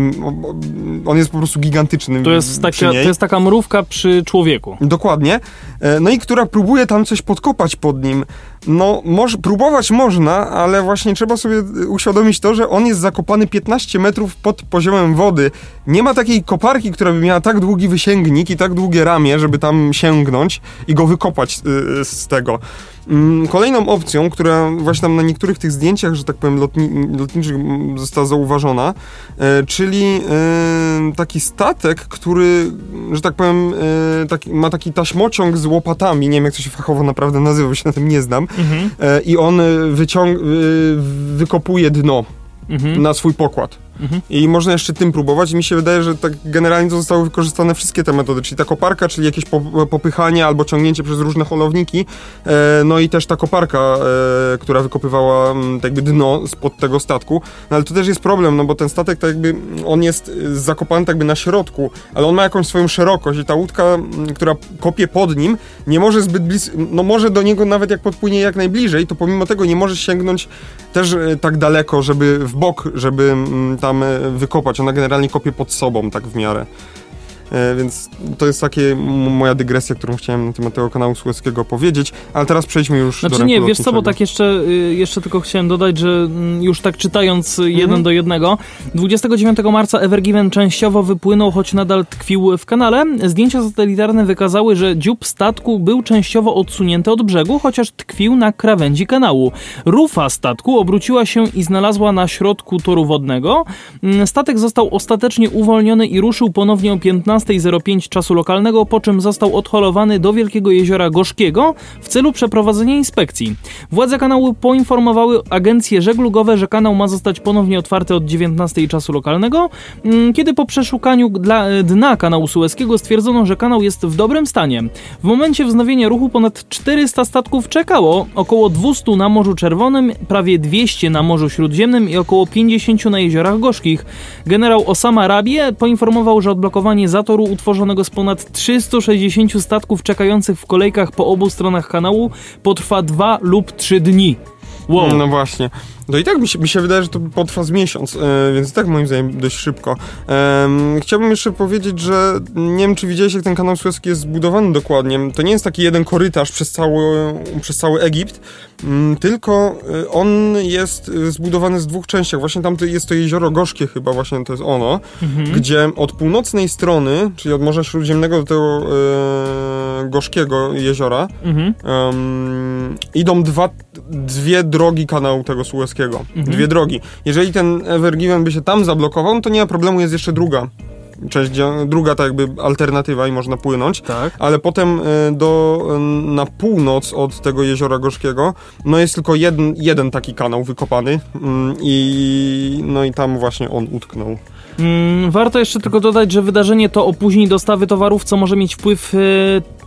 on jest po prostu gigantyczny. To jest, taka, to jest taka mrówka przy człowieku. Dokładnie. E, no i która próbuje tam coś podkopać pod nim. No, moż, próbować można, ale właśnie trzeba sobie uświadomić to, że on jest zakopany 15 metrów pod poziomem wody. Nie ma takiej koparki, która by miała tak długi wysięgnik i tak długie ramię, żeby tam sięgnąć i go wykopać y, z tego. Mm, kolejną opcją, która właśnie tam na niektórych tych zdjęciach, że tak powiem, lotni lotniczych została zauważona, e, czyli taki statek, który, że tak powiem, taki, ma taki taśmociąg z łopatami, nie wiem jak to się fachowo naprawdę nazywa, bo się na tym nie znam, mhm. E, i on wyciąg wykopuje dno mhm. na swój pokład. Mhm. I można jeszcze tym próbować. I mi się wydaje, że tak generalnie zostały wykorzystane wszystkie te metody, czyli ta koparka, czyli jakieś popychanie albo ciągnięcie przez różne holowniki, e, no i też ta koparka, e, która wykopywała tak jakby dno spod tego statku. No ale to też jest problem, no bo ten statek tak jakby, on jest e, zakopany tak jakby na środku, ale on ma jakąś swoją szerokość i ta łódka, która kopie pod nim, nie może zbyt blisko, no może do niego nawet jak podpłynie jak najbliżej, to pomimo tego nie może sięgnąć też tak daleko, żeby w bok, żeby tam tam wykopać. Ona generalnie kopie pod sobą, tak w miarę. E, więc to jest takie moja dygresja, którą chciałem na temat tego kanału Suezkiego powiedzieć, ale teraz przejdźmy już znaczy, do nie, wiesz co, bo tak jeszcze, y, jeszcze tylko chciałem dodać, że mm, już tak czytając mhm. jeden do jednego, 29 marca Evergiven częściowo wypłynął, choć nadal tkwił w kanale. Zdjęcia satelitarne wykazały, że dziób statku był częściowo odsunięty od brzegu, chociaż tkwił na krawędzi kanału. Rufa statku obróciła się i znalazła na środku toru wodnego. Mm, statek został ostatecznie uwolniony i ruszył ponownie o 15 12.05 czasu lokalnego, po czym został odholowany do Wielkiego Jeziora Gorzkiego w celu przeprowadzenia inspekcji. Władze kanału poinformowały agencje żeglugowe, że kanał ma zostać ponownie otwarty od 19 czasu lokalnego, mm, kiedy po przeszukaniu dla, dna kanału Suezkiego stwierdzono, że kanał jest w dobrym stanie. W momencie wznowienia ruchu ponad 400 statków czekało, około 200 na Morzu Czerwonym, prawie 200 na Morzu Śródziemnym i około 50 na Jeziorach Gorzkich. Generał Osama Rabie poinformował, że odblokowanie zatoru utworzonego z ponad 360 statków czekających w kolejkach po obu stronach kanału potrwa 2 lub 3 dni. Wow. No właśnie. No i tak mi się, mi się wydaje, że to potrwa z miesiąc, e, więc tak moim zdaniem dość szybko. Chciałbym jeszcze powiedzieć, że nie wiem, czy widziałeś, jak ten kanał Suezki jest zbudowany dokładnie. To nie jest taki jeden korytarz przez cały, przez cały Egipt, mm, tylko e, on jest e, zbudowany z dwóch częściach. Właśnie tam jest to jezioro Gorzkie chyba, właśnie to jest ono, mhm. gdzie od północnej strony, czyli od Morza Śródziemnego do tego e, Gorzkiego jeziora, mhm. idą dwa, dwie drogi kanału tego Suezkiego Mhm. Dwie drogi. Jeżeli ten Evergiven by się tam zablokował, to nie ma problemu, jest jeszcze druga część, druga tak jakby alternatywa i można płynąć, tak. ale potem e, do, e, na północ od tego Jeziora Gorzkiego, no jest tylko jeden, jeden taki kanał wykopany mm, i no i tam właśnie on utknął. Mm, warto jeszcze tylko dodać, że wydarzenie to opóźni dostawy towarów, co może mieć wpływ e,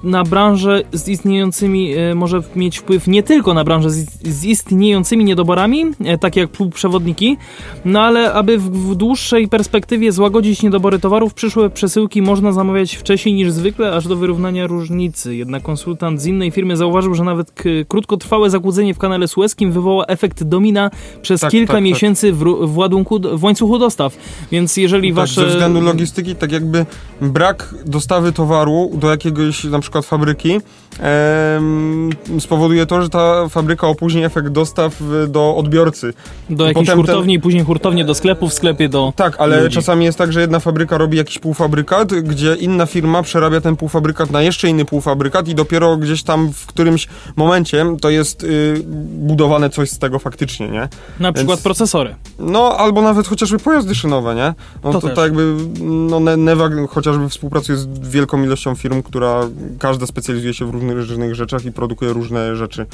na branżę z istniejącymi, e, może mieć wpływ nie tylko na branżę z, istniejącymi niedoborami, e, takie jak półprzewodniki, no ale aby w, w dłuższej perspektywie złagodzić niedobory towarów, przyszłe przesyłki można zamawiać wcześniej niż zwykle, aż do wyrównania różnicy. Jednak konsultant z innej firmy zauważył, że nawet krótkotrwałe zakłócenie w kanale sueskim wywoła efekt domina przez Tak, kilka tak, tak. miesięcy w, ru- w ładunku, w łańcuchu dostaw. Więc jeżeli Tak, wasze... ze względu logistyki, tak jakby brak dostawy towaru do jakiegoś na przykład fabryki em, spowoduje to, że ta fabryka opóźni efekt dostaw y, do odbiorcy. Do jakiejś Potem ten- hurtowni, później hurtownie do sklepu, w sklepie do... Tak, ale ludzi. czasami jest tak, że jedna fabryka robi jakiś półfabrykat, gdzie inna firma przerabia ten półfabrykat na jeszcze inny półfabrykat i dopiero gdzieś tam w którymś momencie to jest y, budowane coś z tego faktycznie, nie? Na przykład Więc- procesory. No, albo nawet chociażby pojazdy szynowe, nie? No To to, też. tak jakby, no Ne- Neva chociażby współpracuje z wielką ilością firm, która każda specjalizuje się w różnych, różnych rzeczach i produkuje różne rzeczy.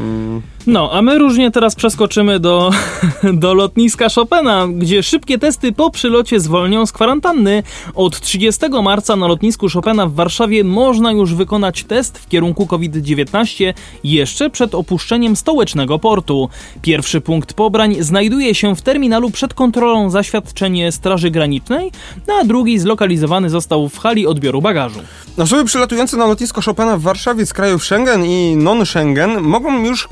Mm, No, a my różnie teraz przeskoczymy do, do lotniska Chopina, gdzie szybkie testy po przylocie zwolnią z kwarantanny. Od 30 marca na lotnisku Chopina w Warszawie można już wykonać test w kierunku COVID-19 jeszcze przed opuszczeniem stołecznego portu. Pierwszy punkt pobrań znajduje się w terminalu przed kontrolą zaświadczenie Straży Granicznej, no a drugi zlokalizowany został w hali odbioru bagażu. Osoby przylatujące na lotnisko Chopina w Warszawie z krajów Schengen i non-Schengen mogą już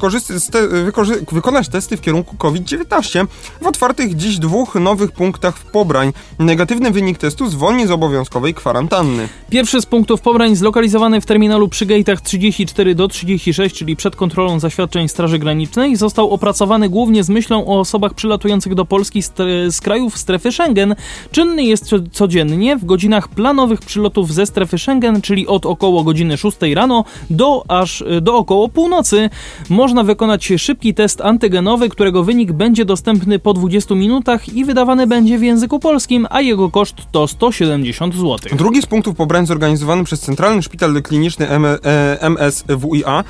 wykonać testy w kierunku COVID-19 w otwartych dziś dwóch nowych punktach w Pobrań. Negatywny wynik testu zwolni z obowiązkowej kwarantanny. Pierwszy z punktów pobrań zlokalizowany w terminalu przy gate'ach 34 do 36, czyli przed kontrolą zaświadczeń Straży Granicznej, został opracowany głównie z myślą o osobach przylatujących do Polski z, krajów strefy Schengen. Czynny jest co- codziennie w godzinach planowych przylotów ze strefy Schengen, czyli od około godziny 6 rano do aż do około północy. Można wykonać szybki test antygenowy, którego wynik będzie dostępny po 20 minutach i wydawany będzie w języku polskim, a jego koszt to 170 zł. Drugi z punktów pobrań zorganizowany przez Centralny Szpital Kliniczny M- e, MSWiA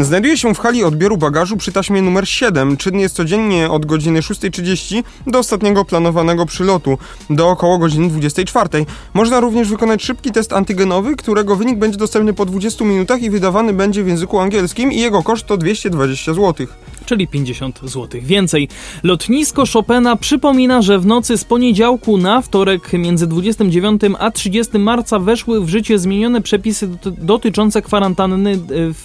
znajduje się w hali odbioru bagażu przy taśmie numer 7. Czynny jest codziennie od godziny 6.30 do ostatniego planowanego przylotu, do około godziny 24.00. Można również wykonać szybki test antygenowy, którego wynik będzie dostępny po 20 minutach i wydawany będzie w języku angielskim i jego koszt to 220 zł. czyli 50 zł więcej. Lotnisko Chopina przypomina, że w nocy z poniedziałku na wtorek między 29 a 30 marca weszły w życie zmienione przepisy doty- dotyczące kwarantanny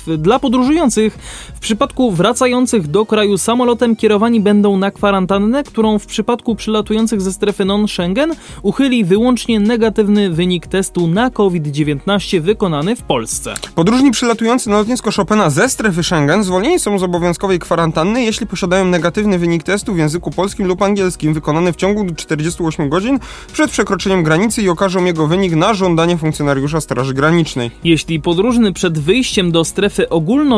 e, dla podróżujących. W przypadku wracających do kraju samolotem kierowani będą na kwarantannę, którą w przypadku przylatujących ze strefy non-Schengen uchyli wyłącznie negatywny wynik testu na COVID-19 wykonany w Polsce. Podróżni przylatujący na lotnisko Chopina ze strefy Schengen zwolnieni są z obowiązkowej kwarantanny, jeśli posiadają negatywny wynik testu w języku polskim lub angielskim wykonany w ciągu 48 godzin przed przekroczeniem granicy i okażą jego wynik na żądanie funkcjonariusza Straży Granicznej. Jeśli podróżny przed wyjściem do strefy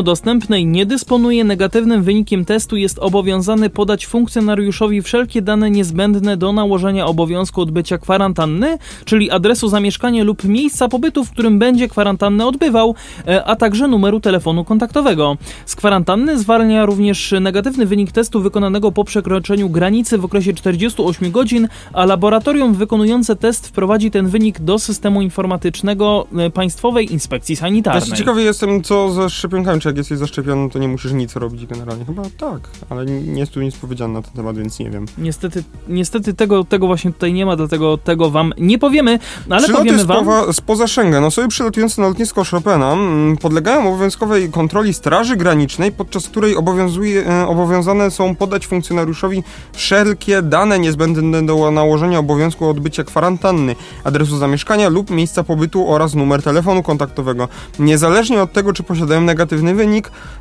ogólnodostępnej nie dysponuje negatywnym wynikiem testu, jest obowiązany podać funkcjonariuszowi wszelkie dane niezbędne do nałożenia obowiązku odbycia kwarantanny, czyli adresu zamieszkania lub miejsca pobytu, w którym będzie kwarantannę odbywał, e, a także numeru telefonu kontaktowego. Z kwarantanny zwalnia również negatywny wynik testu wykonanego po przekroczeniu granicy w okresie 48 godzin, a laboratorium wykonujące test wprowadzi ten wynik do systemu informatycznego e, Państwowej Inspekcji Sanitarnej. Właśnie ciekawy jestem, co ze szczepionkami, czy jak jesteś zaszczepiony, to nie musisz nic robić generalnie. Chyba tak, ale nie jest tu nic powiedziane na ten temat, więc nie wiem. Niestety, niestety tego, tego właśnie tutaj nie ma, dlatego tego wam nie powiemy, no ale Przyloty powiemy wam. spoza, spoza Schengen. Osoby przylatujące na lotnisko Chopina mm, podlegają obowiązkowej kontroli Straży Granicznej, podczas której obowiązuje, e, obowiązane są podać funkcjonariuszowi wszelkie dane niezbędne do nałożenia obowiązku odbycia kwarantanny, adresu zamieszkania lub miejsca pobytu oraz numer telefonu kontaktowego. Niezależnie od tego, czy posiadają negatywny wynik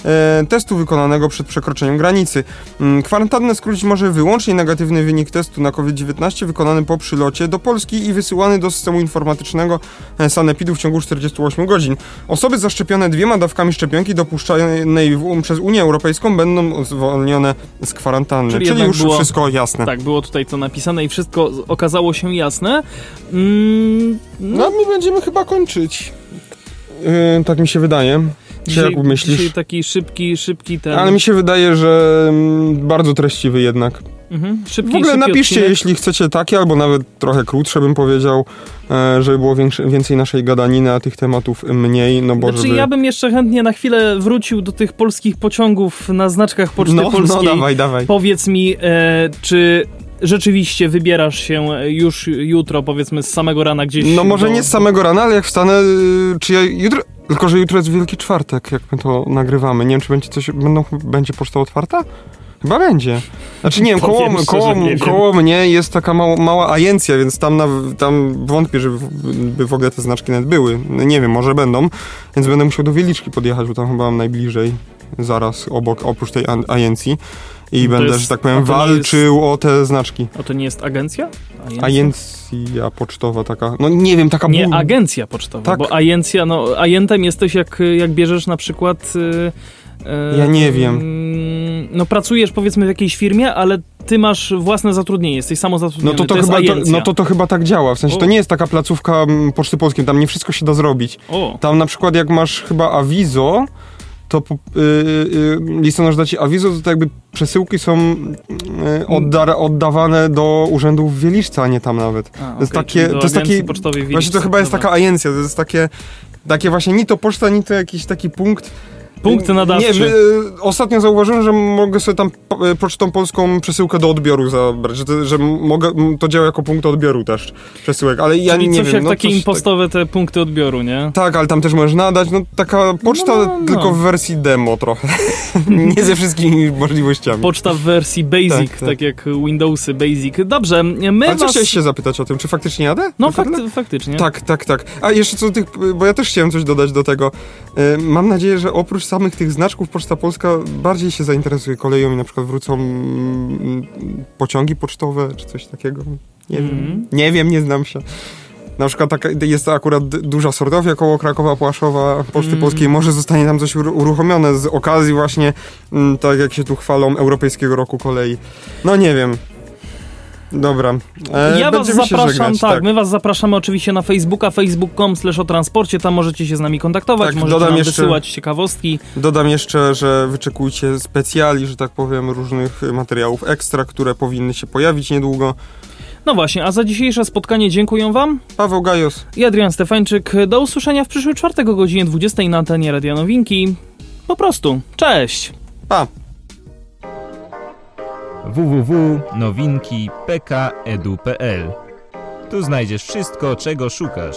e, testu wykonanego przed przekroczeniem granicy. Mm, Kwarantannę skrócić może wyłącznie negatywny wynik testu na COVID-19 wykonany po przylocie do Polski i wysyłany do systemu informatycznego e, Sanepidu w ciągu 48 godzin. Osoby zaszczepione dwiema dawkami szczepionki dopuszczanej w, przez Unię Europejską będą zwolnione z kwarantanny. Czyli Czyli, już było- wszystko jasne. Tak, było tutaj to napisane i wszystko okazało się jasne. Mm, no, No my będziemy chyba kończyć. Yy, tak mi się wydaje. Czy jak myślisz? Dzisiaj taki szybki, szybki ten. Ale mi się wydaje, że mm, bardzo treściwy jednak. Mhm. Szybki, W ogóle napiszcie, odcinek. jeśli chcecie takie, albo nawet trochę krótsze bym powiedział, e, żeby było większe, więcej naszej gadaniny, a tych tematów mniej, no bo Znaczy, żeby... ja bym jeszcze chętnie na chwilę wrócił do tych polskich pociągów na znaczkach Poczty no, no, Polskiej. dawaj, dawaj. Powiedz mi, e, czy rzeczywiście wybierasz się już jutro, powiedzmy z samego rana gdzieś? No może do- nie z samego rana, ale jak wstanę, y, czy ja jutro... Tylko, że jutro jest Wielki Czwartek, jak my to nagrywamy. Nie wiem, czy będzie coś... Będą, będzie poczta otwarta? Chyba będzie. Znaczy nie wiem, koło, szczerze, koło, nie wiem. koło mnie jest taka mała, mała agencja, więc tam, na, tam wątpię, żeby w- by w ogóle te znaczki nawet były. No nie wiem, może będą, więc będę musiał do Wieliczki podjechać, bo tam chyba mam najbliżej, zaraz obok, oprócz tej agencji. I To będę, jest- że tak powiem, to walczył o te znaczki. A to nie jest agencja? Agencja pocztowa taka, no nie wiem, taka... Nie, bu- agencja pocztowa, Tak. bo agencja, no agentem jesteś jak, jak bierzesz na przykład... y, y, Ja nie wiem. mm, No pracujesz powiedzmy w jakiejś firmie, ale ty masz własne zatrudnienie, jesteś No samozatrudniony, to, to, jest chyba, to, agencja. no to to chyba tak działa, w sensie O. to nie jest taka placówka mm, Poczty Polskiej, tam nie wszystko się da zrobić. O, Tam na przykład jak masz chyba awizo, to po- y, y, listonosz da ci awizo, to, tak jakby przesyłki są y, odda, oddawane do urzędów w Wieliczce, a nie tam nawet. a, to jest takie- to jest taki- Właśnie to chyba jest taka agencja, to jest takie, takie właśnie ni to poczta, ni to jakiś taki punkt. Punkt nadawczy. Nie, y, ostatnio zauważyłem, że mogę sobie tam y, pocztą polską przesyłkę do odbioru zabrać, że, to, że mogę, to działa jako punkt odbioru też przesyłek, ale ja Czyli nie coś wiem. jak no, takie coś impostowe te punkty odbioru, nie? Tak, tak, ale tam też możesz nadać, no taka poczta No, no, no. tylko w wersji demo trochę, nie ze wszystkimi możliwościami. Poczta w wersji Basic, Tak, tak, tak. jak Windowsy Basic. Dobrze, my Ale co was... chciałeś się zapytać o tym, czy faktycznie jadę? No faktycznie. Tak, tak, tak. A jeszcze co do tych, bo ja też chciałem coś dodać do tego. E, Mam nadzieję, że oprócz samych tych znaczków Poczta Polska bardziej się zainteresuje koleją i na przykład wrócą mm, pociągi pocztowe czy coś takiego. Nie Mhm. wiem. Nie wiem, nie znam się. Na przykład taka, jest akurat duża sortowia koło Krakowa Płaszowa Poczty Mhm. Polskiej. Może zostanie tam coś uru- uruchomione z okazji właśnie, mm, tak jak się tu chwalą, Europejskiego Roku Kolei. No nie wiem. Dobra. E, Ja was zapraszam, żegnać, tak, my was zapraszamy oczywiście na Facebooka, facebook.com slash o transporcie, tam możecie się z nami kontaktować, Tak, możecie nam jeszcze- wysyłać ciekawostki. Dodam jeszcze, że wyczekujcie specjali, że tak powiem, różnych materiałów ekstra, które powinny się pojawić niedługo. No właśnie, a za dzisiejsze spotkanie dziękuję wam Paweł Gajos. i Adrian Stefańczyk. Do usłyszenia w przyszły czwartek o godzinie 20 na antenie Radia Nowinki. Po prostu, cześć! Pa! www.nowinki.pkedu.pl Tu znajdziesz wszystko, czego szukasz.